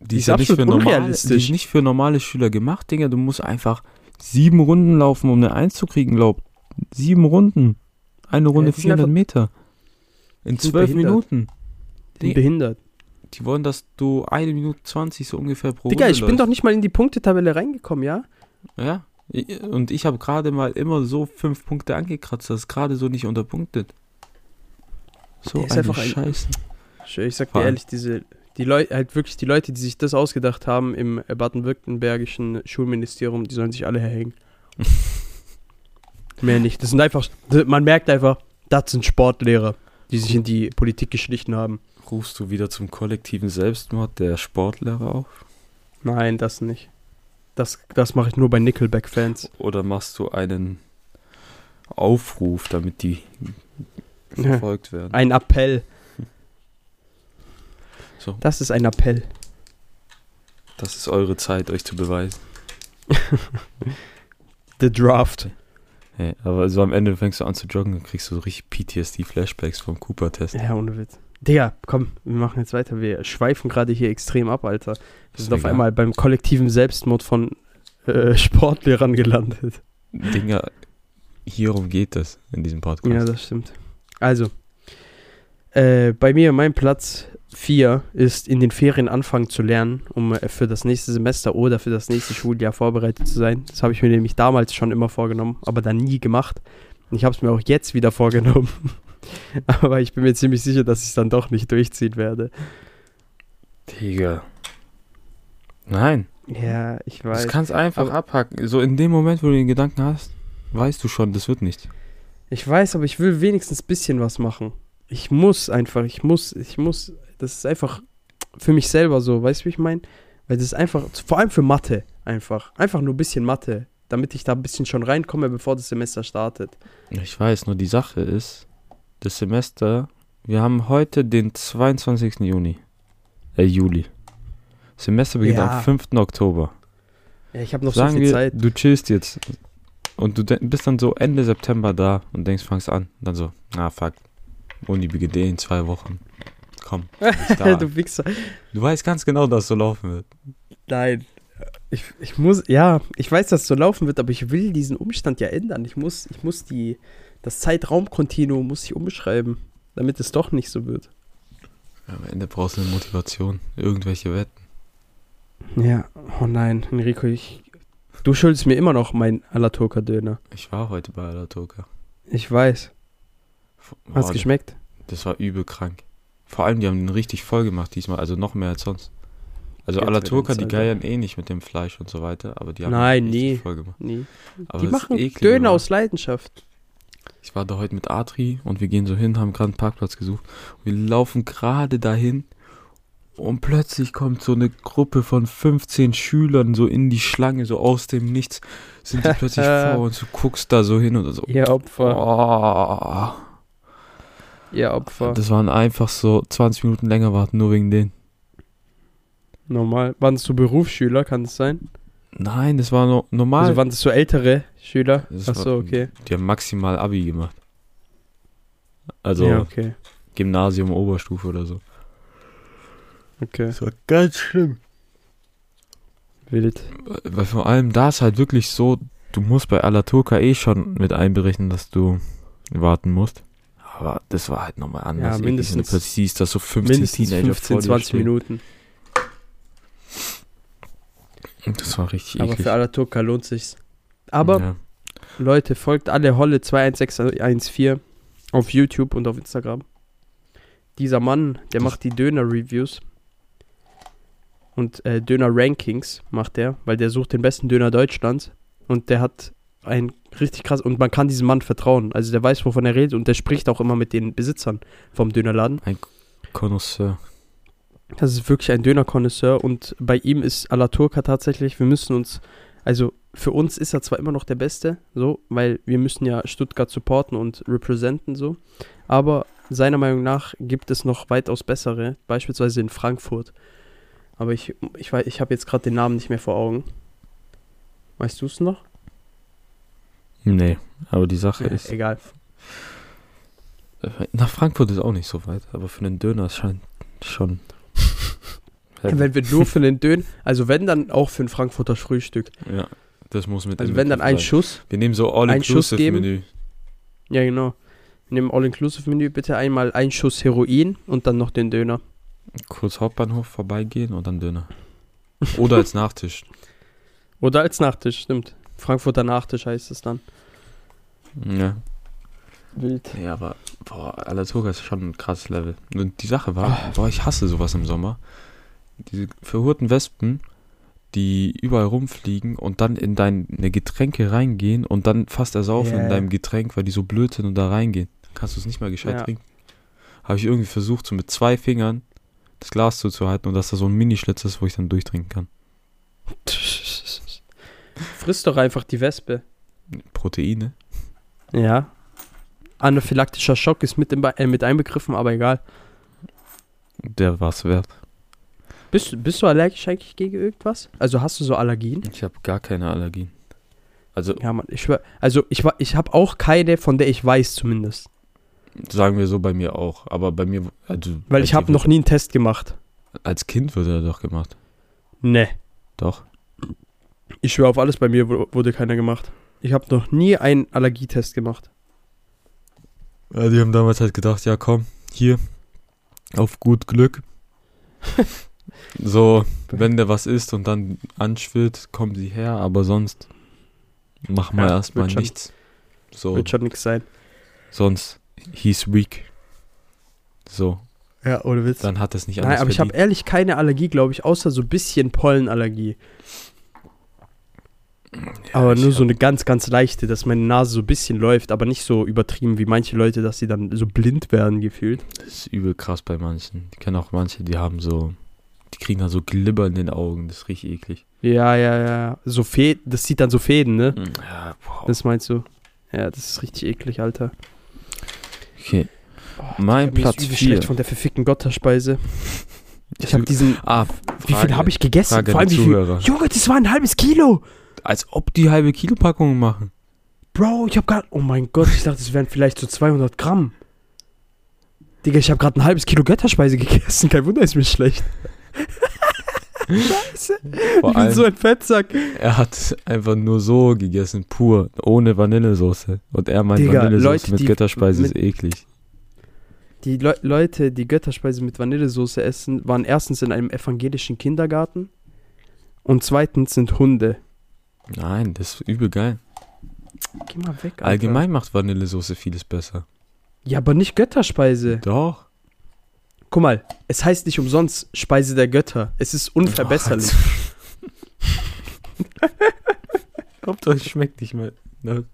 [SPEAKER 3] die,
[SPEAKER 2] Die
[SPEAKER 3] ist ja nicht für, normale, die ist nicht für normale Schüler gemacht, Digga. Du musst einfach sieben Runden laufen, um eine Eins zu kriegen, glaub. Sieben Runden. Eine Runde
[SPEAKER 2] sind
[SPEAKER 3] 400
[SPEAKER 2] einfach-
[SPEAKER 3] Meter. In zwölf. Minuten.
[SPEAKER 2] Die behindert.
[SPEAKER 3] Die wollen, dass du eine Minute 20 so ungefähr pro
[SPEAKER 2] Digga,
[SPEAKER 3] Runde
[SPEAKER 2] ich bin
[SPEAKER 3] läufst.
[SPEAKER 2] doch nicht mal in die Punktetabelle reingekommen, ja?
[SPEAKER 3] Ja. Und ich habe gerade mal immer so fünf Punkte angekratzt, das ist gerade so nicht unterpunktet. So
[SPEAKER 2] Der ist
[SPEAKER 3] eine
[SPEAKER 2] einfach ein-
[SPEAKER 3] Scheiße.
[SPEAKER 2] Ich, ich sag dir ehrlich, diese, die Leute, halt wirklich die Leute, die sich das ausgedacht haben im äh, baden-württembergischen Schulministerium, die sollen sich alle herhängen. Mehr nicht. Das sind einfach, man merkt einfach, das sind Sportlehrer, die sich in die Politik geschlichen haben.
[SPEAKER 3] Rufst du wieder zum kollektiven Selbstmord der Sportlehrer auf?
[SPEAKER 2] Nein, das nicht. Das, das mache ich nur bei Nickelback-Fans.
[SPEAKER 3] Oder machst du einen Aufruf, damit die verfolgt werden?
[SPEAKER 2] Ein Appell.
[SPEAKER 3] So,
[SPEAKER 2] Das ist ein Appell.
[SPEAKER 3] das ist eure Zeit, euch zu beweisen.
[SPEAKER 2] The Draft.
[SPEAKER 3] Hey, aber so am Ende fängst du an zu joggen und kriegst du so richtig PTSD-Flashbacks vom Cooper-Test.
[SPEAKER 2] Ja, ohne Witz. Digga, komm, wir machen jetzt weiter. Wir schweifen gerade hier extrem ab, Alter. Wir
[SPEAKER 3] Ist
[SPEAKER 2] sind auf
[SPEAKER 3] egal.
[SPEAKER 2] einmal beim kollektiven Selbstmord von äh, Sportlehrern gelandet.
[SPEAKER 3] Dinger, hierum geht es in diesem Podcast.
[SPEAKER 2] Ja, das stimmt. Also, äh, bei mir, mein Platz 4 ist in den Ferien anfangen zu lernen, um äh, für das nächste Semester oder für das nächste Schuljahr vorbereitet zu sein. Das habe ich mir nämlich damals schon immer vorgenommen, aber dann nie gemacht. Und ich habe es mir auch jetzt wieder vorgenommen. aber ich bin mir ziemlich sicher, dass ich es dann doch nicht durchziehen werde.
[SPEAKER 3] Digga. Nein,
[SPEAKER 2] Ja, ich
[SPEAKER 3] das
[SPEAKER 2] weiß.
[SPEAKER 3] kannst einfach
[SPEAKER 2] aber-
[SPEAKER 3] abhaken. So in dem Moment, wo du den Gedanken hast, weißt du schon, das wird nicht.
[SPEAKER 2] Ich weiß, aber ich will wenigstens ein bisschen was machen. Ich muss einfach, ich muss, ich muss, das ist einfach für mich selber so, weißt du, wie ich meine? Weil das ist einfach, vor allem für Mathe, einfach. Einfach nur ein bisschen Mathe, damit ich da ein bisschen schon reinkomme, bevor das Semester startet.
[SPEAKER 3] Ich weiß, nur die Sache ist, das Semester, wir haben heute den 22. Juni. Äh, Juli. Semester beginnt
[SPEAKER 2] Ja.
[SPEAKER 3] am 5. Oktober.
[SPEAKER 2] Ja, ich habe noch
[SPEAKER 3] Sagen
[SPEAKER 2] so viel
[SPEAKER 3] wir,
[SPEAKER 2] Zeit.
[SPEAKER 3] du chillst jetzt und du bist dann so Ende September da und denkst, fangst an. Dann so, ah fuck, Uni beginnt eh in zwei Wochen. Komm, da.
[SPEAKER 2] du Wichser.
[SPEAKER 3] du weißt ganz genau, dass es so laufen wird.
[SPEAKER 2] Nein. Ich, ich muss, ja, ich weiß, dass es so laufen wird, aber ich will diesen Umstand ja ändern. Ich muss, ich muss die, das Zeitraumkontinuum muss ich umschreiben, damit es doch nicht so wird.
[SPEAKER 3] Am Ende brauchst du eine Motivation, irgendwelche Wetten.
[SPEAKER 2] Ja, oh nein, Enrico, ich, du schuldest mir immer noch mein Alaturka-Döner.
[SPEAKER 3] Ich war heute bei Alatoka.
[SPEAKER 2] Ich weiß. Hat's geschmeckt?
[SPEAKER 3] Das war übel krank. Vor allem, die haben den richtig voll gemacht diesmal, also noch mehr als sonst. Also
[SPEAKER 2] Jetzt
[SPEAKER 3] Alaturka, die geiern eh nicht mit dem Fleisch und so weiter, aber die haben
[SPEAKER 2] Nein, nie.
[SPEAKER 3] voll gemacht.
[SPEAKER 2] Nee.
[SPEAKER 3] Aber
[SPEAKER 2] Die machen
[SPEAKER 3] Eklige
[SPEAKER 2] Döner aus Leidenschaft.
[SPEAKER 3] Ich war da heute mit Adri und wir gehen so hin, haben gerade einen Parkplatz gesucht. Wir laufen gerade dahin und plötzlich kommt so eine Gruppe von 15 Schülern so in die Schlange, so aus dem Nichts, sind die plötzlich vor und du guckst da so hin und so.
[SPEAKER 2] Ihr Opfer,
[SPEAKER 3] Oh,
[SPEAKER 2] ihr Opfer.
[SPEAKER 3] das waren einfach so 20 Minuten länger warten, nur wegen denen.
[SPEAKER 2] Normal. Waren es so Berufsschüler, kann es sein?
[SPEAKER 3] Nein, das war no normal.
[SPEAKER 2] Also waren das so ältere Schüler?
[SPEAKER 3] Das
[SPEAKER 2] Ach
[SPEAKER 3] war-
[SPEAKER 2] so, okay.
[SPEAKER 3] Die haben maximal Abi gemacht. Also
[SPEAKER 2] ja, okay.
[SPEAKER 3] Gymnasium, Oberstufe oder so.
[SPEAKER 2] Okay.
[SPEAKER 3] Das war ganz schlimm.
[SPEAKER 2] Wild.
[SPEAKER 3] Weil vor allem da ist halt wirklich so, du musst bei Alaturka eh schon mit einberechnen, dass du warten musst. Aber das war halt nochmal anders.
[SPEAKER 2] Ja, mindestens-
[SPEAKER 3] plötzlich siehst, dass so 15
[SPEAKER 2] Mindestens
[SPEAKER 3] Teenager
[SPEAKER 2] 15,
[SPEAKER 3] vor dir
[SPEAKER 2] 20
[SPEAKER 3] stehen.
[SPEAKER 2] Minuten.
[SPEAKER 3] Und Das war richtig
[SPEAKER 2] Aber
[SPEAKER 3] eklig.
[SPEAKER 2] für Alaturka lohnt sich's. Aber
[SPEAKER 3] ja.
[SPEAKER 2] Leute, folgt alle Holle 21614 auf YouTube und auf Instagram. Dieser Mann, der
[SPEAKER 3] Das-
[SPEAKER 2] macht die Döner-Reviews. Und äh, Döner-Rankings macht der, weil der sucht den besten Döner Deutschlands. Und der hat ein richtig krass. Und man kann diesem Mann vertrauen. Also der weiß, wovon er redet. Und der spricht auch immer mit den Besitzern vom Dönerladen.
[SPEAKER 3] Connoisseur.
[SPEAKER 2] Das ist wirklich ein Döner-Konnoisseur und bei ihm ist Alaturka tatsächlich, wir müssen uns, also für uns ist er zwar immer noch der Beste, so, weil wir müssen ja Stuttgart supporten und representen, so, aber seiner Meinung nach gibt es noch weitaus bessere, beispielsweise in Frankfurt. Aber ich, ich, weiß- ich habe jetzt gerade den Namen nicht mehr vor Augen. Weißt du es noch?
[SPEAKER 3] Nee, aber die Sache
[SPEAKER 2] Ja,
[SPEAKER 3] ist,
[SPEAKER 2] egal.
[SPEAKER 3] nach Frankfurt ist auch nicht so weit, aber für einen Döner scheint schon.
[SPEAKER 2] Wenn wir nur für den Döner, also wenn dann auch für ein Frankfurter Frühstück.
[SPEAKER 3] ja, das muss mit
[SPEAKER 2] Also wenn dann ein
[SPEAKER 3] sein.
[SPEAKER 2] Schuss,
[SPEAKER 3] Wir nehmen so. All-Inclusive-Menü.
[SPEAKER 2] Ja, genau. In dem All-Inclusive-Menü bitte einmal ein Schuss Heroin und dann noch den Döner.
[SPEAKER 3] Kurz Hauptbahnhof vorbeigehen und dann Döner. Oder als Nachtisch.
[SPEAKER 2] Oder als Nachtisch, stimmt. Frankfurter Nachtisch heißt es dann.
[SPEAKER 3] Ja.
[SPEAKER 2] Wild.
[SPEAKER 3] Ja, aber boah, Alaturka ist schon ein krasses Level. Und die Sache war, boah, ich hasse sowas im Sommer. Diese verhurten Wespen, die überall rumfliegen und dann in deine Getränke reingehen und dann fast ersaufen
[SPEAKER 2] Ja.
[SPEAKER 3] in deinem Getränk, weil die so blöd sind und da reingehen. Kannst du es nicht mal gescheit
[SPEAKER 2] Ja.
[SPEAKER 3] trinken. Habe ich irgendwie versucht, so mit zwei Fingern das Glas zuzuhalten und dass da so ein Minischlitz ist, wo ich dann durchtrinken kann.
[SPEAKER 2] Friss doch einfach die Wespe.
[SPEAKER 3] Proteine.
[SPEAKER 2] Ja. Anaphylaktischer Schock ist mit, im, äh, mit einbegriffen, aber egal.
[SPEAKER 3] Der war's wert.
[SPEAKER 2] Bist, du- bist du allergisch eigentlich gegen irgendwas? Also hast du so Allergien?
[SPEAKER 3] Ich habe gar keine Allergien. Also
[SPEAKER 2] Ja, Mann, ich schwör. Also ich, ich habe auch keine, von der ich weiß zumindest.
[SPEAKER 3] sagen wir so bei mir auch. Aber bei mir, also
[SPEAKER 2] Weil ich habe noch nie einen Test gemacht.
[SPEAKER 3] Als Kind wurde er doch gemacht.
[SPEAKER 2] Ne.
[SPEAKER 3] Doch.
[SPEAKER 2] Ich schwöre auf alles, bei mir wu- wurde keiner gemacht. Ich habe noch nie einen Allergietest gemacht.
[SPEAKER 3] Ja, die haben damals halt gedacht, ja komm, hier, auf gut Glück. so, wenn der was isst und dann anschwillt, kommen sie her, aber sonst machen wir
[SPEAKER 2] Ja,
[SPEAKER 3] erstmal
[SPEAKER 2] schon-
[SPEAKER 3] nichts. So,
[SPEAKER 2] Wird schon nix sein.
[SPEAKER 3] sonst, he's weak. So,
[SPEAKER 2] Ja, ohne Witz.
[SPEAKER 3] dann hat es nicht
[SPEAKER 2] Nein,
[SPEAKER 3] anders
[SPEAKER 2] aber ich habe
[SPEAKER 3] verdient.
[SPEAKER 2] ehrlich keine Allergie, glaube ich, außer so ein bisschen Pollenallergie. Aber nur so eine ganz, ganz leichte, dass meine Nase so ein bisschen läuft, aber nicht so übertrieben wie manche Leute, dass sie dann so blind werden gefühlt.
[SPEAKER 3] Das ist übel krass bei manchen. Ich kenne auch manche, die haben so, die kriegen dann so Glibber in den Augen, das ist richtig eklig.
[SPEAKER 2] Ja, ja, ja. So Fäden, das sieht dann so Fäden, ne?
[SPEAKER 3] Ja, wow.
[SPEAKER 2] Das meinst du? Ja, das ist richtig eklig, Alter.
[SPEAKER 3] Okay,
[SPEAKER 2] Oh,
[SPEAKER 3] mein
[SPEAKER 2] ist
[SPEAKER 3] Platz
[SPEAKER 2] übel
[SPEAKER 3] 4.
[SPEAKER 2] schlecht von der verfickten Gotterspeise. Ich habe diesen.
[SPEAKER 3] Ah,
[SPEAKER 2] Wie viel habe ich gegessen?
[SPEAKER 3] Frage
[SPEAKER 2] Vor allem wie viel.
[SPEAKER 3] Zuhörer.
[SPEAKER 2] Junge, das war ein halbes Kilo.
[SPEAKER 3] Als ob die halbe Kilo Packungen machen.
[SPEAKER 2] Bro, ich habe gerade. Oh mein Gott, ich dachte, es wären vielleicht so 200 Gramm. Digga, ich habe gerade ein halbes Kilo Götterspeise gegessen. Kein Wunder, ist mir schlecht. Scheiße.
[SPEAKER 3] Vor
[SPEAKER 2] ich bin so ein Fettsack.
[SPEAKER 3] er hat einfach nur so gegessen, pur, ohne Vanillesoße. Und er meint,
[SPEAKER 2] Digga,
[SPEAKER 3] Vanillesoße
[SPEAKER 2] Leute,
[SPEAKER 3] mit Götterspeise
[SPEAKER 2] mit-
[SPEAKER 3] ist eklig.
[SPEAKER 2] Die Leu Leute, die Götterspeise mit Vanillesoße essen, waren erstens in einem evangelischen Kindergarten. Und zweitens sind Hunde.
[SPEAKER 3] Nein, das ist übel geil.
[SPEAKER 2] Geh mal weg, Alter.
[SPEAKER 3] Allgemein macht Vanillesoße vieles besser.
[SPEAKER 2] Ja, aber nicht Götterspeise.
[SPEAKER 3] Doch.
[SPEAKER 2] Guck mal, es heißt nicht umsonst Speise der Götter. Es ist unverbesserlich.
[SPEAKER 3] Hauptsache es schmeckt nicht mal, ne,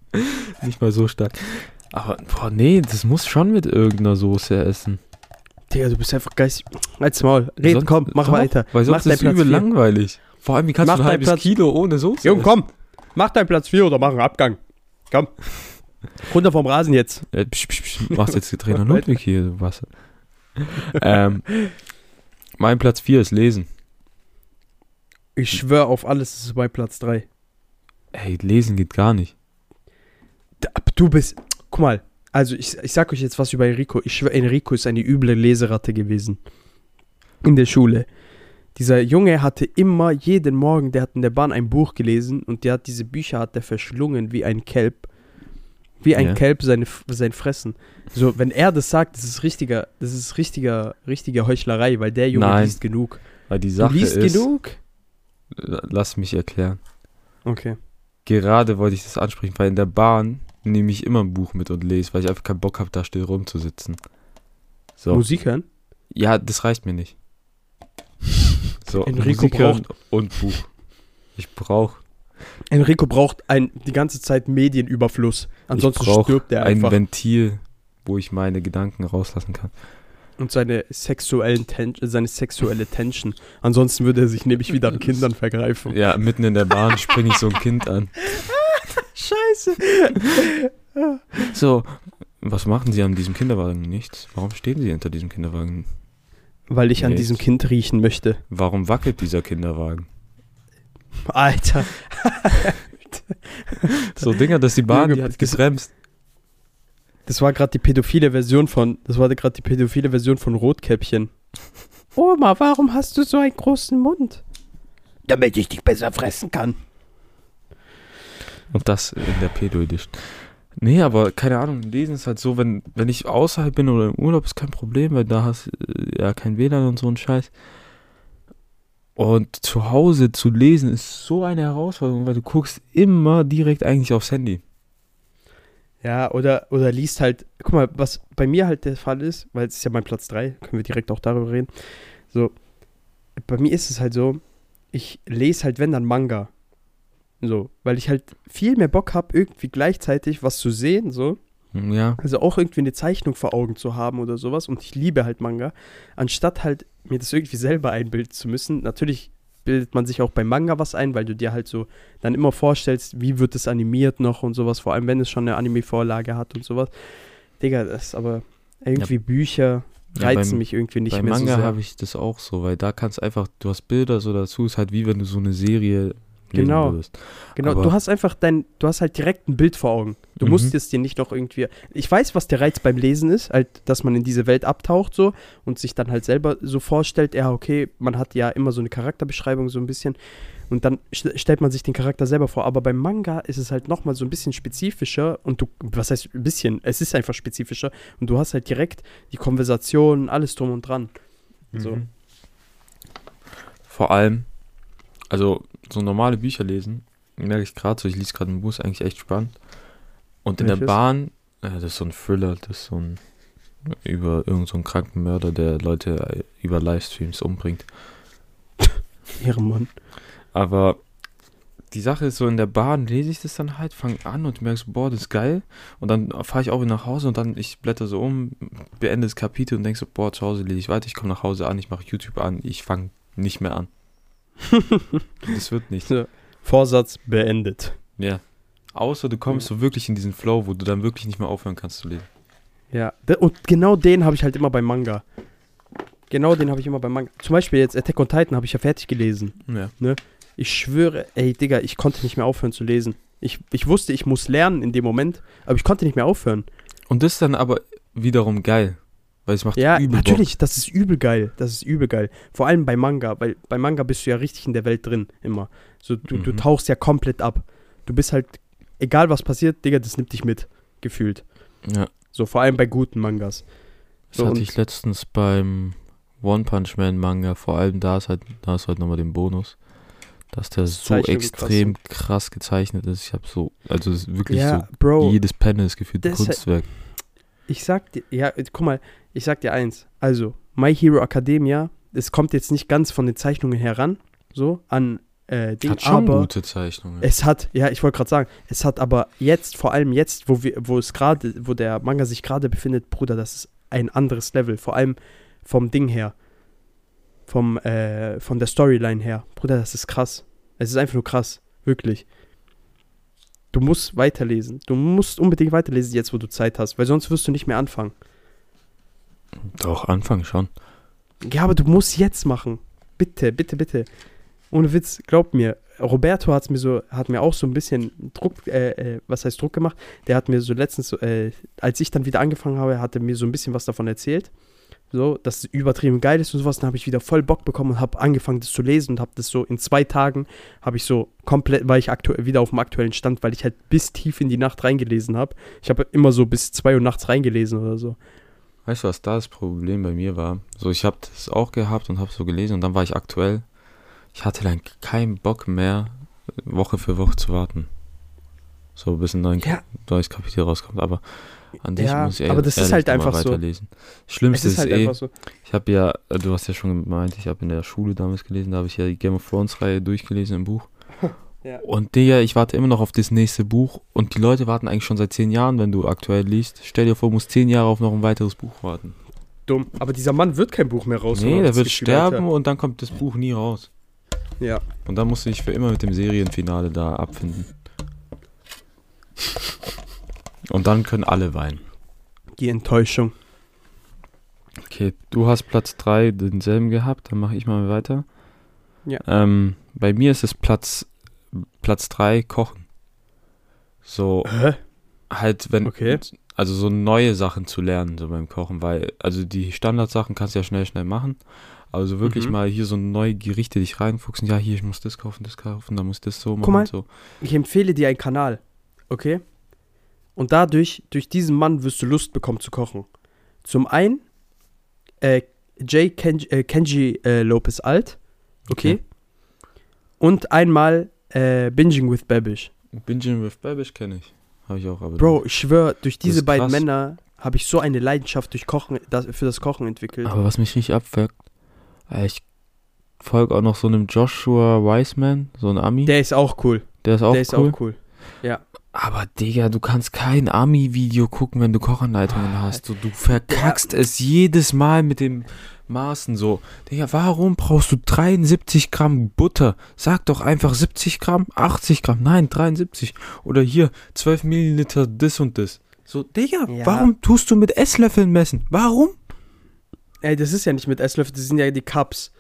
[SPEAKER 3] nicht mal so stark. Aber, boah, nee, das muss schon mit irgendeiner Soße essen.
[SPEAKER 2] Digga, du bist einfach geistig. Als Maul. Red,
[SPEAKER 3] Sonst-
[SPEAKER 2] komm, mach
[SPEAKER 3] doch,
[SPEAKER 2] weiter.
[SPEAKER 3] Weil
[SPEAKER 2] mach
[SPEAKER 3] sonst ist es übel
[SPEAKER 2] vier.
[SPEAKER 3] langweilig. Vor allem, wie kannst
[SPEAKER 2] Mach
[SPEAKER 3] du ein halbes
[SPEAKER 2] Platz-
[SPEAKER 3] Kilo ohne Soße
[SPEAKER 2] Jung, komm. Mach deinen Platz 4 oder mach einen Abgang. Komm. Runter vom Rasen jetzt.
[SPEAKER 3] Äh, psch, psch, psch, machst jetzt Trainer Ludwig hier, du Wasser. ähm, mein Platz 4 ist Lesen.
[SPEAKER 2] Ich schwör auf alles, es ist bei Platz 3.
[SPEAKER 3] Ey, Lesen geht gar nicht.
[SPEAKER 2] Du bist. Guck mal. Also, ich, ich sag euch jetzt was über Enrico. Ich schwör, Enrico ist eine üble Leseratte gewesen. In der Schule. Dieser Junge hatte immer, jeden Morgen, der hat in der Bahn ein Buch gelesen und der hat diese Bücher hat der verschlungen wie ein Kelb. Wie ein
[SPEAKER 3] Ja.
[SPEAKER 2] Kelb seine, sein Fressen. So, wenn er das sagt, das ist richtiger, das ist richtiger, richtige Heuchlerei, weil der Junge
[SPEAKER 3] Nein.
[SPEAKER 2] liest genug.
[SPEAKER 3] Weil die
[SPEAKER 2] Du
[SPEAKER 3] Sache
[SPEAKER 2] liest
[SPEAKER 3] ist,
[SPEAKER 2] genug?
[SPEAKER 3] lass mich erklären.
[SPEAKER 2] Okay.
[SPEAKER 3] Gerade wollte ich das ansprechen, weil in der Bahn nehme ich immer ein Buch mit und lese, weil ich einfach keinen Bock habe, da still rumzusitzen. So.
[SPEAKER 2] Musik hören?
[SPEAKER 3] Ja, das reicht mir nicht. So,
[SPEAKER 2] Enrico
[SPEAKER 3] Musik hören und Buch. Ich brauche
[SPEAKER 2] Enrico braucht ein, die ganze Zeit Medienüberfluss. Ansonsten stirbt er
[SPEAKER 3] ein
[SPEAKER 2] einfach.
[SPEAKER 3] Ventil, wo ich meine Gedanken rauslassen kann.
[SPEAKER 2] Und seine, sexuellen Ten seine sexuelle Tension. Ansonsten würde er sich nämlich wieder an Kindern vergreifen.
[SPEAKER 3] Ja, mitten in der Bahn springe ich so ein Kind an.
[SPEAKER 2] Scheiße.
[SPEAKER 3] So, was machen Sie an diesem Kinderwagen? Nichts. Warum stehen Sie hinter diesem Kinderwagen?
[SPEAKER 2] Weil ich an
[SPEAKER 3] Nichts.
[SPEAKER 2] diesem Kind riechen möchte.
[SPEAKER 3] Warum wackelt dieser Kinderwagen?
[SPEAKER 2] Alter.
[SPEAKER 3] So Dinger, dass die Bahn, die hat
[SPEAKER 2] das-
[SPEAKER 3] gebremst.
[SPEAKER 2] Das war gerade die pädophile Version von. Das war gerade die pädophile Version von Rotkäppchen. Oma, warum hast du so einen großen Mund? Damit ich dich besser fressen kann.
[SPEAKER 3] Und das in der Pedo Edition. Nee, aber keine Ahnung, lesen ist halt so, wenn, wenn ich außerhalb bin oder im Urlaub, ist kein Problem, weil da hast äh, ja kein WLAN und so ein Scheiß. Und zu Hause zu lesen ist so eine Herausforderung, weil du guckst immer direkt eigentlich aufs Handy.
[SPEAKER 2] Ja, oder, oder liest halt, guck mal, was bei mir halt der Fall ist, weil es ist ja mein Platz 3, können wir direkt auch darüber reden. So, bei mir ist es halt so, ich lese halt, wenn dann Manga. So, weil ich halt viel mehr Bock habe, irgendwie gleichzeitig was zu sehen, so.
[SPEAKER 3] Hm, Ja,
[SPEAKER 2] Also auch irgendwie eine Zeichnung vor Augen zu haben oder sowas. Und ich liebe halt Manga. Anstatt halt mir das irgendwie selber einbilden zu müssen. Natürlich bildet man sich auch bei Manga was ein, weil du dir halt so dann immer vorstellst, wie wird es animiert noch und sowas. Vor allem, wenn es schon eine Anime-Vorlage hat und sowas. Digga, das ist aber irgendwie Bücher
[SPEAKER 3] Ja,
[SPEAKER 2] reizen
[SPEAKER 3] beim-
[SPEAKER 2] mich irgendwie nicht
[SPEAKER 3] bei
[SPEAKER 2] mehr
[SPEAKER 3] Manga
[SPEAKER 2] so sehr.
[SPEAKER 3] habe ich das auch so, weil da kannst einfach, du hast Bilder so dazu, ist halt wie wenn du so eine Serie lesen
[SPEAKER 2] Genau.
[SPEAKER 3] würdest.
[SPEAKER 2] Genau,
[SPEAKER 3] aber-
[SPEAKER 2] du hast einfach dein, du hast halt direkt ein Bild vor Augen. Du
[SPEAKER 3] Mhm.
[SPEAKER 2] musst es dir nicht noch irgendwie. Ich weiß, was der Reiz beim Lesen ist, halt, dass man in diese Welt abtaucht so und sich dann halt selber so vorstellt, ja, okay, man hat ja immer so eine Charakterbeschreibung so ein bisschen und dann st stellt man sich den Charakter selber vor. Aber beim Manga ist es halt nochmal so ein bisschen spezifischer und du, was heißt ein bisschen? Es ist einfach spezifischer und du hast halt direkt die Konversation, alles drum und dran. So.
[SPEAKER 3] Mhm. Vor allem, also so normale Bücher lesen, merke ich gerade so, ich lese gerade ein Buch, ist eigentlich echt spannend. Und in der
[SPEAKER 2] Welches?
[SPEAKER 3] Bahn, äh, das ist so ein Thriller, das ist so ein über irgendeinen so einen kranken Mörder, der Leute äh, über Livestreams umbringt.
[SPEAKER 2] Ehrenmann.
[SPEAKER 3] Aber die Sache ist so, in der Bahn lese ich das dann halt, fange an und merkst, boah, das ist geil. Und dann fahre ich auch wieder nach Hause und dann, ich blätter so um, beende das Kapitel und denk so, boah, zu Hause lese ich weiter, ich komme nach Hause an, ich mache YouTube an, ich fange nicht mehr an. Das wird nicht.
[SPEAKER 2] So. Vorsatz beendet.
[SPEAKER 3] Ja. Außer du kommst so wirklich in diesen Flow, wo du dann wirklich nicht mehr aufhören kannst zu lesen.
[SPEAKER 2] Ja, und genau den habe ich halt immer beim Manga. Genau den habe ich immer beim Manga. Zum Beispiel jetzt Attack on Titan habe ich ja fertig gelesen.
[SPEAKER 3] Ja.
[SPEAKER 2] Ich schwöre, ey Digga, ich konnte nicht mehr aufhören zu lesen. Ich, ich wusste, ich muss lernen in dem Moment, aber ich konnte nicht mehr aufhören.
[SPEAKER 3] Und das ist dann aber wiederum geil. Weil es macht
[SPEAKER 2] Ja,
[SPEAKER 3] übel Bock.
[SPEAKER 2] natürlich, das ist übel geil. Das ist übel geil. Vor allem bei Manga, weil bei Manga bist du ja richtig in der Welt drin, immer. So, du, du
[SPEAKER 3] Mhm.
[SPEAKER 2] tauchst ja komplett ab. Du bist halt, egal was passiert, Digga, das nimmt dich mit, gefühlt.
[SPEAKER 3] Ja.
[SPEAKER 2] So, vor allem bei guten Mangas.
[SPEAKER 3] Das
[SPEAKER 2] So,
[SPEAKER 3] hatte
[SPEAKER 2] und-
[SPEAKER 3] ich letztens beim One Punch Man Manga, vor allem da ist halt, da ist halt nochmal den Bonus. dass der so
[SPEAKER 2] Zeichnungen
[SPEAKER 3] extrem krass, gezeichnet ist. Ich habe so, also wirklich
[SPEAKER 2] Ja,
[SPEAKER 3] so,
[SPEAKER 2] Bro,
[SPEAKER 3] jedes Panel ist gefühlt ein
[SPEAKER 2] das halt-
[SPEAKER 3] Kunstwerk.
[SPEAKER 2] Ich sag dir, ja, guck mal, ich sag dir eins. Also, My Hero Academia, es kommt jetzt nicht ganz von den Zeichnungen heran, so, an äh, Ding,
[SPEAKER 3] Hat schon
[SPEAKER 2] aber
[SPEAKER 3] gute Zeichnungen.
[SPEAKER 2] es hat, ja, ich wollte gerade sagen, es hat aber jetzt, vor allem jetzt, wo wir, wo es gerade, wo der Manga sich gerade befindet, Bruder, das ist ein anderes Level, vor allem vom Ding her, vom, äh, von der Storyline her. Bruder, das ist krass. Es ist einfach nur krass, wirklich. Du musst weiterlesen. Du musst unbedingt weiterlesen, jetzt wo du Zeit hast, weil sonst wirst du nicht mehr anfangen.
[SPEAKER 3] Doch, Anfang schon.
[SPEAKER 2] Ja, aber du musst jetzt machen. Bitte, bitte, bitte. Ohne Witz, glaub mir. Roberto hat's mir so, hat mir auch so ein bisschen Druck, äh, äh, was heißt Druck gemacht? Der hat mir so letztens, äh, als ich dann wieder angefangen habe, hat er mir so ein bisschen was davon erzählt. So, dass es übertrieben geil ist und sowas. Dann habe ich wieder voll Bock bekommen und habe angefangen, das zu lesen und habe das so in zwei Tagen, habe ich so komplett, war ich aktuell wieder auf dem aktuellen Stand, weil ich halt bis tief in die Nacht reingelesen habe. Ich habe immer so bis zwei Uhr nachts reingelesen oder so.
[SPEAKER 3] Weißt du, was da das Problem bei mir war? So, ich habe das auch gehabt und habe so gelesen und dann war ich aktuell. Ich hatte dann keinen Bock mehr, Woche für Woche zu warten. So, bis ein neuen,
[SPEAKER 2] Ja.
[SPEAKER 3] neues Kapitel rauskommt. Aber an sich
[SPEAKER 2] Ja,
[SPEAKER 3] muss ich
[SPEAKER 2] aber das ist halt einfach so.
[SPEAKER 3] weiterlesen.
[SPEAKER 2] Es
[SPEAKER 3] Schlimmste
[SPEAKER 2] ist
[SPEAKER 3] ist,
[SPEAKER 2] halt
[SPEAKER 3] eh,
[SPEAKER 2] einfach so.
[SPEAKER 3] ich habe ja, äh, du hast ja schon gemeint, ich habe in der Schule damals gelesen, da habe ich ja die Game of Thrones Reihe durchgelesen im Buch.
[SPEAKER 2] Ja.
[SPEAKER 3] Und Digga, ich warte immer noch auf das nächste Buch und die Leute warten eigentlich schon seit zehn Jahren, wenn du aktuell liest. Stell dir vor, du musst zehn Jahre auf noch ein weiteres Buch warten.
[SPEAKER 2] Dumm. Aber dieser Mann wird kein Buch mehr raus.
[SPEAKER 3] nee, der wird sterben und dann kommt das Buch nie raus.
[SPEAKER 2] Ja.
[SPEAKER 3] Und dann musst du dich für immer mit dem Serienfinale da abfinden. Und dann können alle weinen.
[SPEAKER 2] Die Enttäuschung.
[SPEAKER 3] Okay, du hast Platz 3 denselben gehabt, dann mache ich mal weiter.
[SPEAKER 2] Ja.
[SPEAKER 3] Ähm, bei mir ist es Platz Platz 3 Kochen. So
[SPEAKER 2] Hä?
[SPEAKER 3] halt wenn
[SPEAKER 2] Okay.
[SPEAKER 3] also so neue Sachen zu lernen so beim Kochen, weil also die Standardsachen kannst du ja schnell schnell machen, aber so wirklich
[SPEAKER 2] Mhm.
[SPEAKER 3] mal hier so neue Gerichte dich reinfuchsen, ja, hier ich muss das kaufen, das kaufen, dann muss ich das so machen
[SPEAKER 2] mal.
[SPEAKER 3] und so.
[SPEAKER 2] Ich empfehle dir einen Kanal. Okay? Und dadurch, durch diesen Mann wirst du Lust bekommen zu kochen. Zum einen, äh, J. Kenji, äh, Kenji äh, Lopez Alt. Okay?
[SPEAKER 3] Okay.
[SPEAKER 2] Und einmal äh, Binging with Babish.
[SPEAKER 3] Binging with Babish kenne ich. Habe ich auch aber
[SPEAKER 2] Bro, ich schwöre, durch diese
[SPEAKER 3] ist
[SPEAKER 2] beiden
[SPEAKER 3] krass.
[SPEAKER 2] Männer habe ich so eine Leidenschaft durch Kochen, das, für das Kochen entwickelt.
[SPEAKER 3] Aber was mich richtig abfuckt, äh, ich folge auch noch so einem Joshua Wiseman, so ein Ami. Der,
[SPEAKER 2] Der ist auch cool.
[SPEAKER 3] ist auch
[SPEAKER 2] Der ist
[SPEAKER 3] cool.
[SPEAKER 2] auch cool.
[SPEAKER 3] Aber Digga, du kannst kein Ami-Video gucken, wenn du Kochanleitungen
[SPEAKER 2] Ah,
[SPEAKER 3] hast. Du, du verkackst es jedes Mal mit dem Maßen so. Digga, warum brauchst du 73 Gramm Butter? Sag doch einfach 70 Gramm, 80 Gramm, nein, 73. Oder hier, 12 Milliliter das und das. So, Digga,
[SPEAKER 2] Ja.
[SPEAKER 3] warum tust du mit Esslöffeln messen? Warum?
[SPEAKER 2] Ey, das ist ja nicht mit Esslöffel, das sind ja die Cups.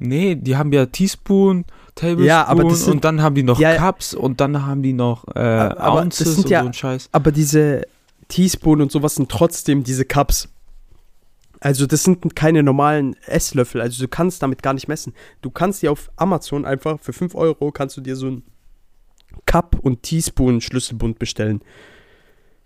[SPEAKER 3] Nee, die haben ja Teaspoon, Tablespoon
[SPEAKER 2] Ja, aber das sind-
[SPEAKER 3] und dann haben die noch
[SPEAKER 2] Ja,
[SPEAKER 3] Cups und dann haben die noch äh,
[SPEAKER 2] aber das
[SPEAKER 3] Ounces
[SPEAKER 2] sind
[SPEAKER 3] und
[SPEAKER 2] ja-
[SPEAKER 3] so ein Scheiß.
[SPEAKER 2] Aber diese Teaspoon und sowas sind trotzdem diese Cups. Also das sind keine normalen Esslöffel, also du kannst damit gar nicht messen. Du kannst dir auf Amazon einfach für 5 Euro kannst du dir so ein Cup und Teaspoon Schlüsselbund bestellen.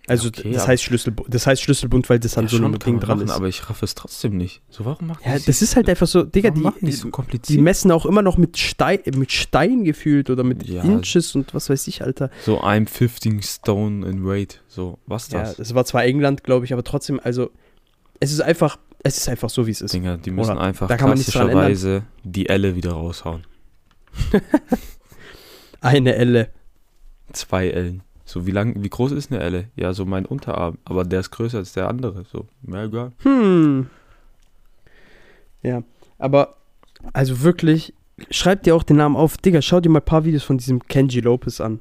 [SPEAKER 2] Also
[SPEAKER 3] Okay,
[SPEAKER 2] das heißt Schlüsselbund, das heißt Schlüsselbund, weil das an
[SPEAKER 3] Ja,
[SPEAKER 2] so einem Ding dran
[SPEAKER 3] machen,
[SPEAKER 2] ist.
[SPEAKER 3] aber ich raff es trotzdem nicht. So, warum machen
[SPEAKER 2] Ja,
[SPEAKER 3] die
[SPEAKER 2] das ist halt einfach so, Digga, die,
[SPEAKER 3] die so kompliziert?
[SPEAKER 2] die messen auch immer noch mit Stein, mit Stein gefühlt oder mit
[SPEAKER 3] Ja.
[SPEAKER 2] Inches und was weiß ich, Alter.
[SPEAKER 3] so, I'm 15 stone in weight. So, was
[SPEAKER 2] Ja,
[SPEAKER 3] das?
[SPEAKER 2] das war zwar England, glaube ich, aber trotzdem, also es ist einfach, es ist einfach so, wie es ist.
[SPEAKER 3] Dinger, die müssen
[SPEAKER 2] Oder-
[SPEAKER 3] einfach
[SPEAKER 2] da
[SPEAKER 3] klassischerweise die Elle wieder raushauen.
[SPEAKER 2] Eine Elle.
[SPEAKER 3] Zwei Ellen. So, wie lang, wie groß ist eine Elle? Ja, so mein Unterarm. Aber der ist größer als der andere. So, mehr egal.
[SPEAKER 2] Hm. Ja, aber also wirklich, schreib dir auch den Namen auf. Digga, schau dir mal ein paar Videos von diesem Kenji Lopez an.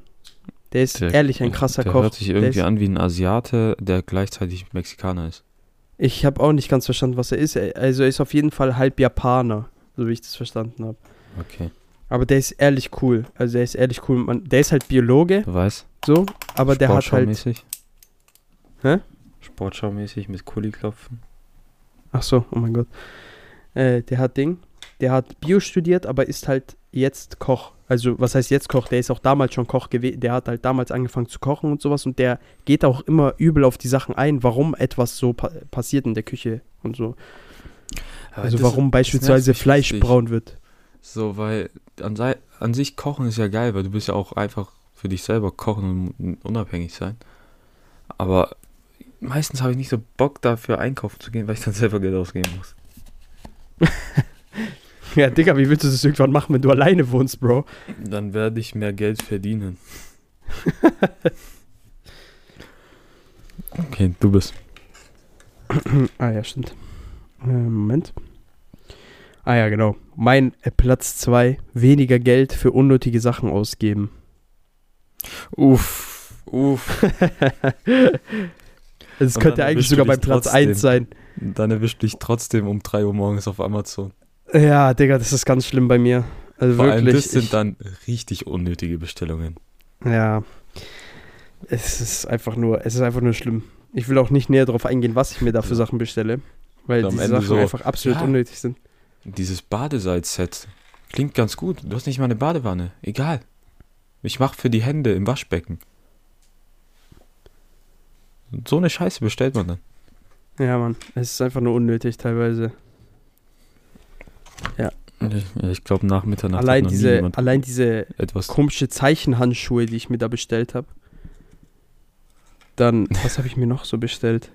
[SPEAKER 2] Der ist
[SPEAKER 3] Der-
[SPEAKER 2] ehrlich ein krasser
[SPEAKER 3] der
[SPEAKER 2] Koch.
[SPEAKER 3] hört sich
[SPEAKER 2] Der
[SPEAKER 3] irgendwie
[SPEAKER 2] ist-
[SPEAKER 3] an wie ein Asiate, der gleichzeitig Mexikaner ist.
[SPEAKER 2] Ich habe auch nicht ganz verstanden, was er ist. Also er ist auf jeden Fall halb Japaner, so wie ich das verstanden habe.
[SPEAKER 3] Okay.
[SPEAKER 2] Aber der ist ehrlich cool. Also der ist ehrlich cool. Man, der ist halt Biologe,
[SPEAKER 3] Du weißt?
[SPEAKER 2] so, aber der hat halt.
[SPEAKER 3] Sportschaumäßig.
[SPEAKER 2] Hä?
[SPEAKER 3] Sportschaumäßig mit Kuli-Klopfen.
[SPEAKER 2] Ach so, oh mein Gott. Äh, der hat Ding. Der hat Bio studiert, aber ist halt jetzt Koch. Also, was heißt jetzt Koch? Der ist auch damals schon Koch gewesen. Der hat halt damals angefangen zu kochen und sowas. Und der geht auch immer übel auf die Sachen ein, warum etwas so pa passiert in der Küche und so. Also, warum beispielsweise Fleisch
[SPEAKER 3] richtig.
[SPEAKER 2] braun wird.
[SPEAKER 3] So, weil an an sich kochen ist ja geil, weil du bist ja auch einfach für dich selber kochen und unabhängig sein. Aber meistens habe ich nicht so Bock dafür einkaufen zu gehen, weil ich dann selber Geld ausgeben muss.
[SPEAKER 2] Ja, Digga, wie willst du das irgendwann machen, wenn du alleine wohnst, Bro?
[SPEAKER 3] Dann werde ich mehr Geld verdienen. okay, du bist.
[SPEAKER 2] ah ja, stimmt. Äh, Moment. Ah ja, genau. Mein Platz 2, weniger Geld für unnötige Sachen ausgeben.
[SPEAKER 3] Uff, uff.
[SPEAKER 2] Es könnte eigentlich sogar bei Platz
[SPEAKER 3] trotzdem.
[SPEAKER 2] 1 sein.
[SPEAKER 3] Dann erwischt dich trotzdem um 3 Uhr morgens auf Amazon.
[SPEAKER 2] Ja, Digga, das ist ganz schlimm bei mir. Also
[SPEAKER 3] Vor allem
[SPEAKER 2] wirklich.
[SPEAKER 3] das sind
[SPEAKER 2] ich,
[SPEAKER 3] dann richtig unnötige Bestellungen.
[SPEAKER 2] ja. Es ist einfach nur, es ist einfach nur schlimm. Ich will auch nicht näher darauf eingehen, was ich mir da für Sachen bestelle. Weil diese
[SPEAKER 3] Ende
[SPEAKER 2] Sachen
[SPEAKER 3] so,
[SPEAKER 2] einfach absolut
[SPEAKER 3] ja.
[SPEAKER 2] unnötig sind.
[SPEAKER 3] Dieses Badesalz-Set klingt ganz gut. Du hast nicht mal eine Badewanne. Egal. Ich mache für die Hände im Waschbecken. So eine Scheiße bestellt man dann.
[SPEAKER 2] Ja, Mann. Es ist einfach nur unnötig teilweise.
[SPEAKER 3] Ich, ich glaube, nach Mitternacht
[SPEAKER 2] allein diese, allein diese
[SPEAKER 3] etwas.
[SPEAKER 2] komische Zeichenhandschuhe, die ich mir da bestellt habe. Dann, was habe ich mir noch so bestellt?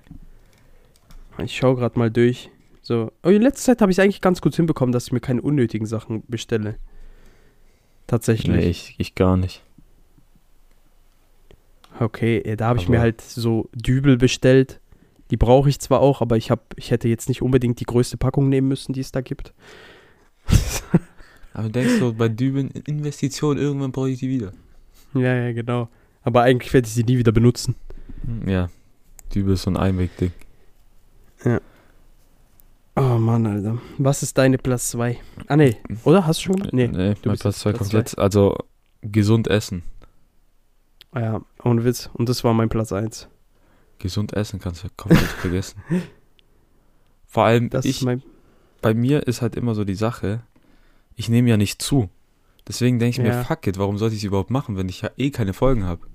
[SPEAKER 2] Ich schaue gerade mal durch. So, oh, in letzter Zeit habe ich es eigentlich ganz gut hinbekommen, dass ich mir keine unnötigen Sachen bestelle. Tatsächlich.
[SPEAKER 3] Nee, ich, ich gar nicht.
[SPEAKER 2] Okay, ja, da habe ich mir halt so Dübel bestellt. Die brauche ich zwar auch, aber ich, hab, ich hätte jetzt nicht unbedingt die größte Packung nehmen müssen, die es da gibt.
[SPEAKER 3] Aber du denkst so, bei Düben Investition, irgendwann brauche ich die wieder.
[SPEAKER 2] ja, ja, genau. Aber eigentlich werde ich sie nie wieder benutzen.
[SPEAKER 3] Ja, Dübel ist so ein Einwegding.
[SPEAKER 2] Oh Mann, Alter. Was ist deine Platz 2? Ah, nee. Oder? Hast du schon? Nee.
[SPEAKER 3] nee
[SPEAKER 2] du
[SPEAKER 3] mein
[SPEAKER 2] bist
[SPEAKER 3] Platz
[SPEAKER 2] jetzt
[SPEAKER 3] 2
[SPEAKER 2] Platz
[SPEAKER 3] kommt
[SPEAKER 2] zwei.
[SPEAKER 3] jetzt. Also, gesund essen.
[SPEAKER 2] Ah ja, ohne Witz. Und das war mein Platz 1.
[SPEAKER 3] Gesund essen kannst du komplett vergessen. Vor allem,
[SPEAKER 2] Das
[SPEAKER 3] ich, bei mir ist halt immer so die Sache, ich nehme ja nicht zu. Deswegen denke ich
[SPEAKER 2] Ja.
[SPEAKER 3] mir, fuck it, warum sollte ich es überhaupt machen, wenn ich ja eh keine Folgen habe?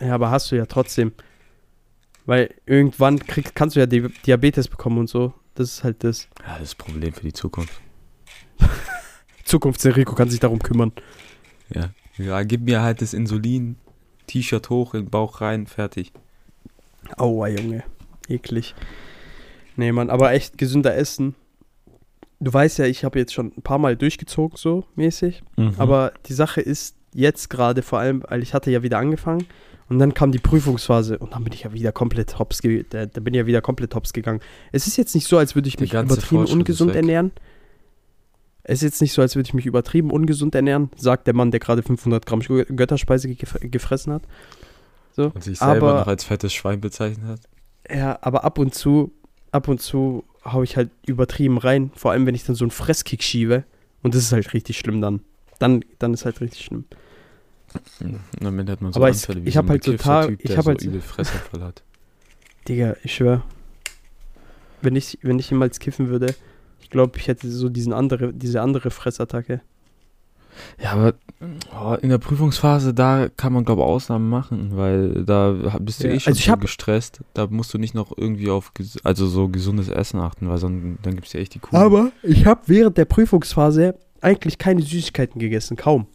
[SPEAKER 2] Ja, aber hast du ja trotzdem. Weil irgendwann krieg, kannst du ja Di Diabetes bekommen und so. Das ist halt das.
[SPEAKER 3] Ja, das ist ein Problem für die Zukunft.
[SPEAKER 2] Zukunfts-Enrico kann sich darum kümmern.
[SPEAKER 3] Ja. Ja, gib mir halt das Insulin, T-Shirt hoch, in den Bauch rein, fertig.
[SPEAKER 2] Aua, Junge. Eklig. Nee, Mann, aber echt gesünder essen. Du weißt ja, ich habe jetzt schon ein paar Mal durchgezogen, so mäßig.
[SPEAKER 3] Mhm.
[SPEAKER 2] Aber die Sache ist jetzt gerade vor allem, weil ich hatte ja wieder angefangen und dann kam die Prüfungsphase und dann bin ich ja wieder komplett hops, ge da, da bin ich ja wieder komplett hops gegangen. Es ist jetzt nicht so, als würde ich mich übertrieben ungesund ernähren. Es ist jetzt nicht so, als würde ich mich übertrieben ungesund ernähren, sagt der Mann, der gerade 500 Gramm Gö- Götterspeise gef gefressen hat. So.
[SPEAKER 3] Und sich selber
[SPEAKER 2] aber-
[SPEAKER 3] noch als fettes Schwein bezeichnet hat.
[SPEAKER 2] Ja, aber ab und zu, ab und zu hau ich halt übertrieben rein. Vor allem, wenn ich dann so einen Fresskick schiebe. Und das ist halt richtig schlimm dann. Dann, dann ist halt richtig schlimm.
[SPEAKER 3] Ende hat man so
[SPEAKER 2] Aber ich- ich hab halt Tag-
[SPEAKER 3] Typ,
[SPEAKER 2] ich
[SPEAKER 3] der
[SPEAKER 2] hab
[SPEAKER 3] so
[SPEAKER 2] halt so-
[SPEAKER 3] übel Fressanfall hat.
[SPEAKER 2] Digga, ich schwör. Wenn ich, wenn ich jemals kiffen würde, ich glaube, ich hätte so diesen andere, diese andere Fressattacke.
[SPEAKER 3] Ja, aber oh, in der Prüfungsphase, da kann man, glaube ich, Ausnahmen machen, weil da bist du
[SPEAKER 2] Ja,
[SPEAKER 3] eh schon
[SPEAKER 2] also
[SPEAKER 3] so gestresst. Da musst du nicht noch irgendwie auf also so gesundes Essen achten, weil sonst, dann gibt's dir echt die Kuh.
[SPEAKER 2] Aber ich habe während der Prüfungsphase eigentlich keine Süßigkeiten gegessen, kaum.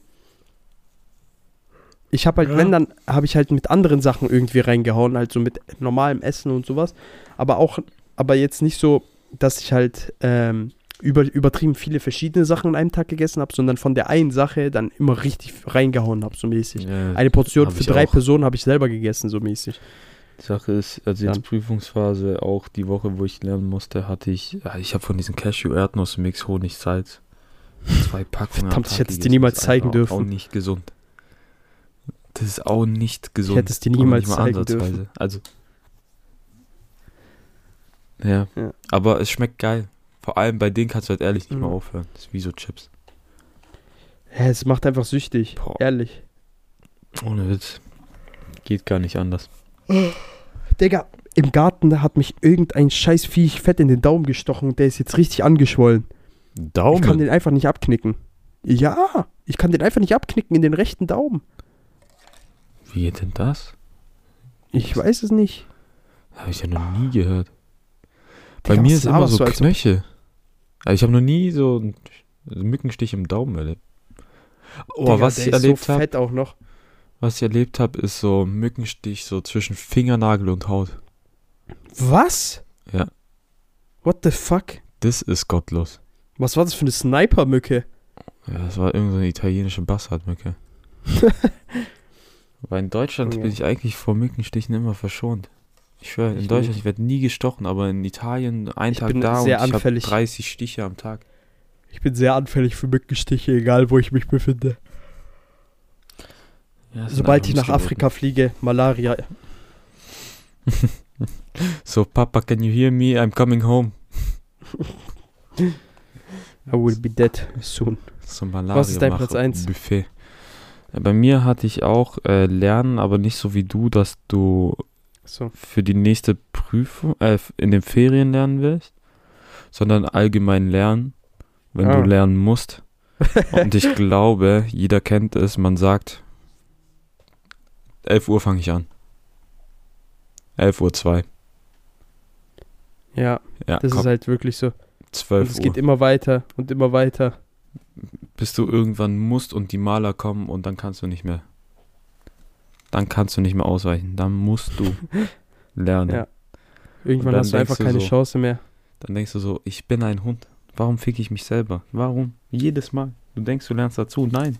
[SPEAKER 2] Ich habe halt,
[SPEAKER 3] Ja.
[SPEAKER 2] wenn, dann habe ich halt mit anderen Sachen irgendwie reingehauen, halt so mit normalem Essen und sowas. Aber auch, aber jetzt nicht so, dass ich halt ähm, über, übertrieben viele verschiedene Sachen an einem Tag gegessen habe, sondern von der einen Sache dann immer richtig reingehauen habe, so mäßig.
[SPEAKER 3] Ja,
[SPEAKER 2] Eine Portion für drei
[SPEAKER 3] auch.
[SPEAKER 2] Personen habe ich selber gegessen, so mäßig.
[SPEAKER 3] Die Sache ist, also jetzt
[SPEAKER 2] Dann.
[SPEAKER 3] Prüfungsphase, auch die Woche, wo ich lernen musste, hatte ich, ich habe von diesem Cashew-Erdnuss-Mix Honig, Salz, zwei Packungen. am
[SPEAKER 2] Verdammt, ich hätte es dir niemals zeigen dürfen.
[SPEAKER 3] Auch nicht gesund. Das ist auch nicht gesund.
[SPEAKER 2] hätte es dir niemals zeigen
[SPEAKER 3] ansatzweise.
[SPEAKER 2] dürfen.
[SPEAKER 3] Also. Ja.
[SPEAKER 2] Ja.
[SPEAKER 3] Aber es schmeckt geil. Vor allem bei denen kannst du halt ehrlich nicht
[SPEAKER 2] Mhm.
[SPEAKER 3] mehr aufhören. Das ist wie so Chips.
[SPEAKER 2] Hä, es macht einfach süchtig,
[SPEAKER 3] Boah.
[SPEAKER 2] ehrlich.
[SPEAKER 3] Ohne Witz. Geht gar nicht anders.
[SPEAKER 2] Digga, im Garten hat mich irgendein scheiß Viech fett in den Daumen gestochen und der ist jetzt richtig angeschwollen.
[SPEAKER 3] Daumen.
[SPEAKER 2] Ich kann den einfach nicht abknicken. Ja, ich kann den einfach nicht abknicken in den rechten Daumen.
[SPEAKER 3] Wie geht denn das?
[SPEAKER 2] Ich weiß es nicht.
[SPEAKER 3] Habe ich ja noch nie gehört. Bei
[SPEAKER 2] Digga,
[SPEAKER 3] mir ist immer so
[SPEAKER 2] du,
[SPEAKER 3] Knöchel. Also ich habe noch nie so einen Mückenstich im Daumen erlebt. Oh,
[SPEAKER 2] Digga,
[SPEAKER 3] was ich erlebt
[SPEAKER 2] so
[SPEAKER 3] habe,
[SPEAKER 2] fett auch noch.
[SPEAKER 3] was ich erlebt habe, ist so Mückenstich so zwischen Fingernagel und Haut.
[SPEAKER 2] Was?
[SPEAKER 3] Ja.
[SPEAKER 2] What the fuck?
[SPEAKER 3] Das ist gottlos.
[SPEAKER 2] Was war das für eine Sniper-Mücke?
[SPEAKER 3] Ja, das war irgendeine so italienische Bastardmücke. Weil in Deutschland
[SPEAKER 2] Junge.
[SPEAKER 3] bin ich eigentlich vor Mückenstichen immer verschont. Ich schwöre, in
[SPEAKER 2] Ich
[SPEAKER 3] Deutschland, ich werde nie gestochen, aber in Italien ein Tag da und ich habe
[SPEAKER 2] anfällig.
[SPEAKER 3] 30 Stiche am Tag.
[SPEAKER 2] Ich bin sehr anfällig für Mückenstiche, egal wo ich mich befinde.
[SPEAKER 3] Ja,
[SPEAKER 2] Sobald ich nach. Afrika fliege, Malaria.
[SPEAKER 3] So, Papa, can you hear me? I'm coming home.
[SPEAKER 2] I will be dead soon.
[SPEAKER 3] So Malaria
[SPEAKER 2] Was ist dein Platz eins?
[SPEAKER 3] Buffet. Bei mir hatte ich auch äh, Lernen, aber nicht so wie du, dass du
[SPEAKER 2] So.
[SPEAKER 3] für die nächste Prüfung, äh, in den Ferien lernen willst, sondern allgemein lernen, wenn
[SPEAKER 2] Ah.
[SPEAKER 3] du lernen musst. Und ich glaube, jeder kennt es, man sagt, 11 Uhr fange ich an. 11 Uhr 2.
[SPEAKER 2] Ja,
[SPEAKER 3] Ja,
[SPEAKER 2] das
[SPEAKER 3] komm,
[SPEAKER 2] ist halt wirklich so. Und
[SPEAKER 3] 12
[SPEAKER 2] es
[SPEAKER 3] Uhr.
[SPEAKER 2] geht immer weiter und immer weiter.
[SPEAKER 3] Bis du irgendwann musst und die Maler kommen und dann kannst du nicht mehr. Dann kannst du nicht mehr ausweichen. Dann musst du lernen.
[SPEAKER 2] Ja. Irgendwann hast du einfach
[SPEAKER 3] du
[SPEAKER 2] keine
[SPEAKER 3] so-
[SPEAKER 2] Chance mehr.
[SPEAKER 3] Dann denkst du so, ich bin ein Hund. Warum fick ich mich selber? Warum? Jedes Mal. Du denkst, du lernst dazu. Nein.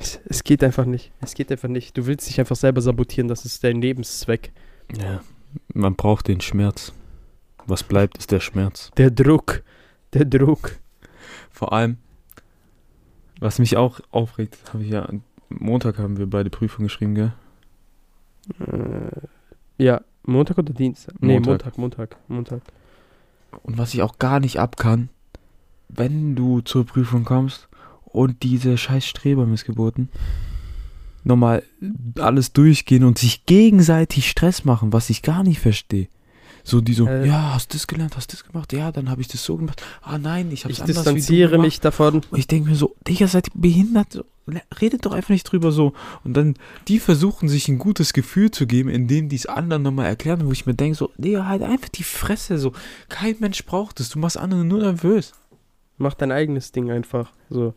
[SPEAKER 2] Es, es geht einfach nicht. Es geht einfach nicht. Du willst dich einfach selber sabotieren. Das ist dein Lebenszweck.
[SPEAKER 3] Ja. Man braucht den Schmerz. Was bleibt, ist der Schmerz.
[SPEAKER 2] Der Druck. Der Druck.
[SPEAKER 3] Vor allem, was mich auch aufregt, habe ich ja, Montag haben wir beide Prüfungen geschrieben, gell?
[SPEAKER 2] Äh, ja, Montag oder Dienstag? Nee,
[SPEAKER 3] Montag.
[SPEAKER 2] Montag, Montag, Montag.
[SPEAKER 3] Und was ich auch gar nicht ab kann, wenn du zur Prüfung kommst und diese scheiß Strebermissgeburten nochmal alles durchgehen und sich gegenseitig Stress machen, was ich gar nicht verstehe. So die so,
[SPEAKER 2] Äh.
[SPEAKER 3] ja, hast du das gelernt, hast du das gemacht? Ja, dann habe ich das so gemacht. Ah nein, ich habe
[SPEAKER 2] Ich
[SPEAKER 3] es anders du
[SPEAKER 2] distanziere mich davon.
[SPEAKER 3] Und ich denke mir so, Digga, seid ihr behindert? Redet doch einfach nicht drüber so. Und dann, die versuchen sich ein gutes Gefühl zu geben, indem die es anderen nochmal erklären, wo ich mir denke, so, Digga, halt einfach die Fresse, so. Kein Mensch braucht es, du machst andere nur nervös.
[SPEAKER 2] Mach dein eigenes Ding einfach. So.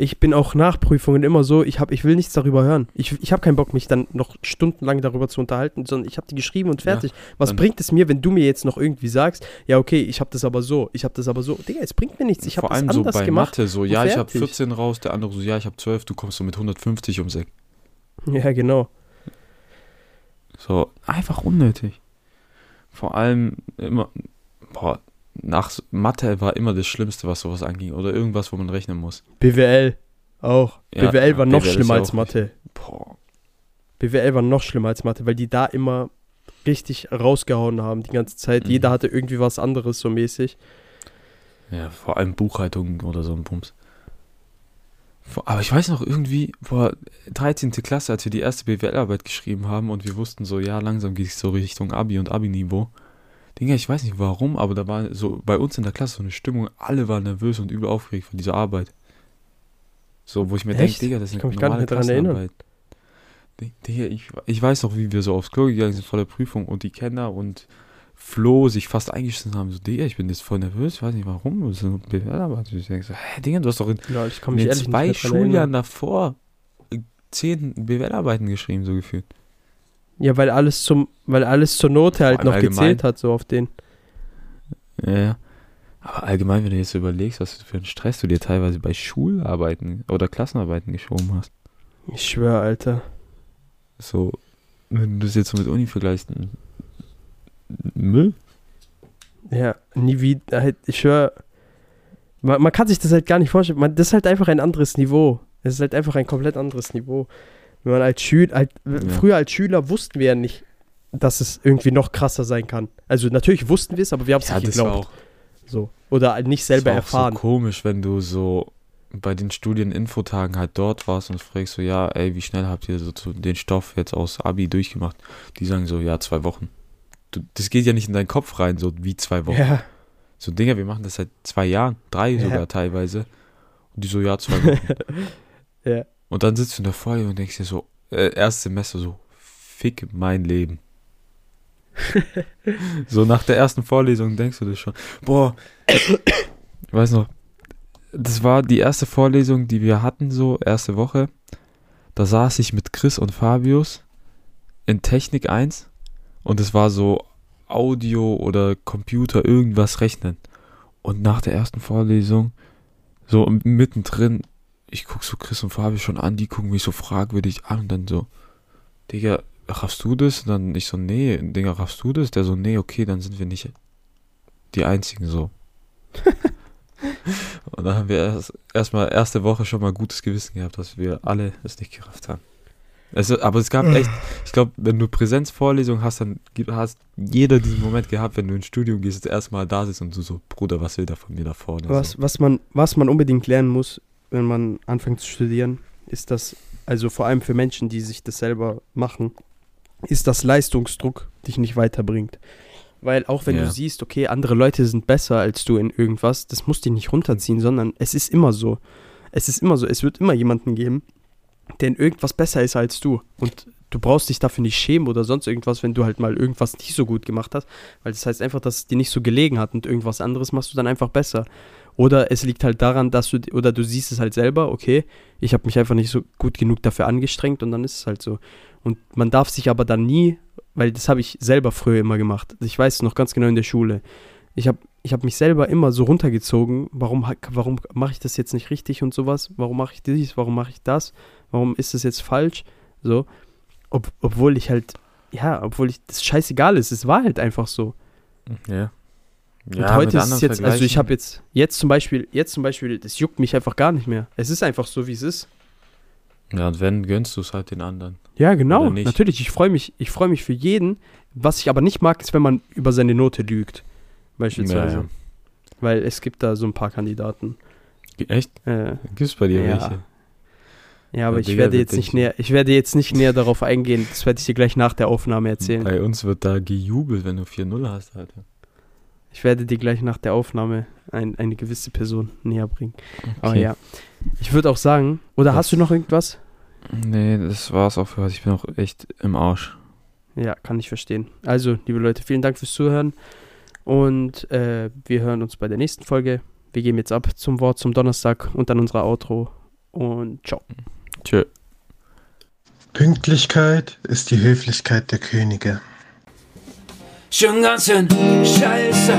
[SPEAKER 2] Ich bin auch nach Prüfungen immer so, ich, hab, ich will nichts darüber hören. Ich, ich habe keinen Bock, mich dann noch stundenlang darüber zu unterhalten, sondern ich habe die geschrieben und fertig. Was
[SPEAKER 3] dann-
[SPEAKER 2] bringt es mir, wenn du mir jetzt noch irgendwie sagst, ja, okay, ich habe das aber so, ich habe das aber so. Digga, es bringt mir nichts. Ich habe
[SPEAKER 3] Vor
[SPEAKER 2] das
[SPEAKER 3] allem so
[SPEAKER 2] anders
[SPEAKER 3] bei
[SPEAKER 2] gemacht.
[SPEAKER 3] Mathe, so, ja, ich habe
[SPEAKER 2] fertig.
[SPEAKER 3] 14 raus, der andere so, ja, ich habe 12, du kommst so mit 150 ums Eck.
[SPEAKER 2] Ja, genau.
[SPEAKER 3] So, einfach unnötig. Vor allem immer, boah, nach Mathe war immer das Schlimmste, was sowas anging. Oder irgendwas, wo man rechnen muss.
[SPEAKER 2] BWL auch.
[SPEAKER 3] Ja,
[SPEAKER 2] BWL war noch
[SPEAKER 3] BWL
[SPEAKER 2] schlimmer als Mathe.
[SPEAKER 3] Boah.
[SPEAKER 2] BWL war noch schlimmer als Mathe, weil die da immer richtig rausgehauen haben die ganze Zeit.
[SPEAKER 3] Mhm.
[SPEAKER 2] Jeder hatte irgendwie was anderes so mäßig.
[SPEAKER 3] Ja, vor allem Buchhaltung oder so ein Bums. Aber ich weiß noch irgendwie, vor 13. Klasse, als wir die erste BWL-Arbeit geschrieben haben und wir wussten so, ja, langsam geht es so Richtung Abi und Abi-Niveau. Digga, ich weiß nicht warum, aber da war so bei uns in der Klasse so eine Stimmung, alle waren nervös und übel aufgeregt von dieser Arbeit. So, wo ich mir denke? Digga, das ist
[SPEAKER 2] Ich
[SPEAKER 3] eine
[SPEAKER 2] gar
[SPEAKER 3] normale. Klassenarbeit. Di- Digga, ich, ich weiß noch, wie wir so aufs Klo gegangen sind vor der Prüfung und die Kenner und Flo sich fast eingeschissen haben. So, Digga, ich bin jetzt voll nervös, ich weiß nicht warum. Das ist eine. Ich denke so, hä, Digga, du hast doch in
[SPEAKER 2] Ja, ich
[SPEAKER 3] in zwei Schuljahren davor zehn BWL-Arbeiten geschrieben, so gefühlt.
[SPEAKER 2] Ja, weil alles zum, weil alles zur Note halt noch
[SPEAKER 3] allgemein.
[SPEAKER 2] gezählt hat, so auf den.
[SPEAKER 3] Ja. Aber allgemein, wenn du jetzt überlegst, was für einen Stress du dir teilweise bei Schularbeiten oder Klassenarbeiten geschoben hast.
[SPEAKER 2] Ich schwöre, Alter.
[SPEAKER 3] So, wenn du das jetzt so mit Uni vergleichst, Müll?
[SPEAKER 2] Ja, nie wieder. Halt, ich schwöre, man, man kann sich das halt gar nicht vorstellen. Man, das ist halt einfach ein anderes Niveau. Es ist halt einfach ein komplett anderes Niveau. Wenn man als Schüler, halt, früher als Schüler wussten wir ja nicht, dass es irgendwie noch krasser sein kann. Also natürlich wussten wir es, aber wir haben es nicht geglaubt. So. Oder halt nicht selber
[SPEAKER 3] das war
[SPEAKER 2] erfahren.
[SPEAKER 3] so komisch, wenn du so bei den Studieninfotagen halt dort warst und fragst so, ja, ey, wie schnell habt ihr so den Stoff jetzt aus Abi durchgemacht? Die sagen so, ja, zwei Wochen. Du, das geht ja nicht in deinen Kopf rein, so wie zwei Wochen.
[SPEAKER 2] Ja,
[SPEAKER 3] So Dinger, wir machen das seit zwei Jahren, drei
[SPEAKER 2] Ja.
[SPEAKER 3] sogar teilweise. Und die so, ja, zwei Wochen.
[SPEAKER 2] ja.
[SPEAKER 3] Und dann sitzt du in der Folie und denkst dir so, äh, erstes Semester so, fick mein Leben. so nach der ersten Vorlesung denkst du das schon. Boah, ich weiß noch, das war die erste Vorlesung, die wir hatten, so erste Woche. Da saß ich mit Chris und Fabius in Technik 1 und es war so Audio oder Computer, irgendwas rechnen. Und nach der ersten Vorlesung, so mittendrin, ich guck so Chris und Fabius schon an, die gucken mich so fragwürdig an und dann so, Digga, raffst du das? Und dann ich so, nee, Digga, raffst du das? Der so, nee, okay, dann sind wir nicht die Einzigen so. und dann haben wir erst erstmal erste Woche schon mal gutes Gewissen gehabt, dass wir alle es nicht gerafft haben. Also, aber es gab echt, ich glaube, wenn du Präsenzvorlesung hast, dann hast jeder diesen Moment gehabt, wenn du ins Studium gehst, das erste Mal da sitzt und du so, Bruder, was will der von mir da vorne?
[SPEAKER 2] Was,
[SPEAKER 3] So.
[SPEAKER 2] was, man, was man unbedingt lernen muss, wenn man anfängt zu studieren, ist das, also vor allem für Menschen, die sich das selber machen, ist, dass Leistungsdruck dich nicht weiterbringt. Weil auch wenn
[SPEAKER 3] Ja.
[SPEAKER 2] du siehst, okay, andere Leute sind besser als du in irgendwas, das muss dich nicht runterziehen, sondern es ist immer so. Es ist immer so. Es wird immer jemanden geben, der in irgendwas besser ist als du. Und du brauchst dich dafür nicht schämen oder sonst irgendwas, wenn du halt mal irgendwas nicht so gut gemacht hast. Weil das heißt einfach, dass es dir nicht so gelegen hat und irgendwas anderes machst du dann einfach besser. Oder es liegt halt daran, dass du, oder du siehst es halt selber, okay, ich habe mich einfach nicht so gut genug dafür angestrengt und dann ist es halt so. Und man darf sich aber dann nie, weil das habe ich selber früher immer gemacht. Ich weiß noch ganz genau in der Schule. Ich habe ich hab mich selber immer so runtergezogen, warum, warum mache ich das jetzt nicht richtig und sowas? Warum mache ich dies? Warum mache ich das? Warum ist das jetzt falsch? So, Ob, obwohl ich halt, ja, obwohl ich das scheißegal ist, es war halt einfach so.
[SPEAKER 3] Ja.
[SPEAKER 2] Und
[SPEAKER 3] Ja,
[SPEAKER 2] heute
[SPEAKER 3] mit
[SPEAKER 2] ist es jetzt, also ich habe jetzt, jetzt zum Beispiel, jetzt zum Beispiel, das juckt mich einfach gar nicht mehr. Es ist einfach so, wie es ist.
[SPEAKER 3] Ja, und wenn, gönnst du es halt den anderen.
[SPEAKER 2] Ja, genau, natürlich. Ich freue mich, ich freue mich für jeden. Was ich aber nicht mag, ist, wenn man über seine Note lügt. Beispielsweise.
[SPEAKER 3] Ja,
[SPEAKER 2] Weil es gibt da so ein paar Kandidaten.
[SPEAKER 3] ja. Echt?
[SPEAKER 2] Äh,
[SPEAKER 3] Gibt's bei dir
[SPEAKER 2] Ja.
[SPEAKER 3] welche?
[SPEAKER 2] ja, aber
[SPEAKER 3] Ja,
[SPEAKER 2] ich
[SPEAKER 3] Digga,
[SPEAKER 2] werde jetzt nicht näher, ich werde jetzt nicht näher darauf eingehen. Das werde ich dir gleich nach der Aufnahme erzählen.
[SPEAKER 3] Bei uns wird da gejubelt, wenn du 4-0 hast, Alter.
[SPEAKER 2] Ich werde dir gleich nach der Aufnahme ein, eine gewisse Person näher bringen. Aber ja. Ich würde auch sagen, oder hast du noch irgendwas?
[SPEAKER 3] Nee, das war's auch für heute. Ich bin auch echt im Arsch.
[SPEAKER 2] Ja, kann ich verstehen. Also, liebe Leute, vielen Dank fürs Zuhören. Und äh, wir hören uns bei der nächsten Folge. Wir gehen jetzt ab zum Wort zum Donnerstag und dann unser Outro. Und ciao.
[SPEAKER 3] Tschö.
[SPEAKER 4] Pünktlichkeit ist die Höflichkeit der Könige.
[SPEAKER 1] Schon ganz schön scheiße,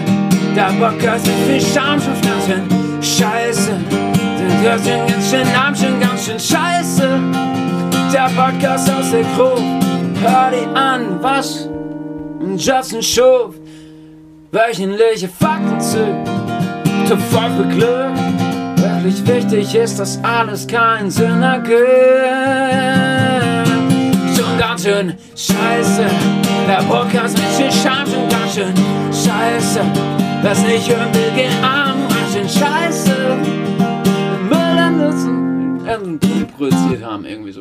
[SPEAKER 1] der Bock hat mit viel Scham schon ganz schön scheiße. Der hört schon ganz schön Namen, schon ganz schön scheiße. Der Podcast aus der Gruppe, hör dir an, was Justin schuf. Wöchentliche Fakten zu, zu voll für Glück. Wirklich wichtig ist, dass alles keinen Sinn ergibt schön scheiße. Der Podcast mit viel Scham schon ganz schön scheiße. Das nicht hören will, geh arm, ganz schön scheiße. Müll an Nutzen, produziert haben, irgendwie so.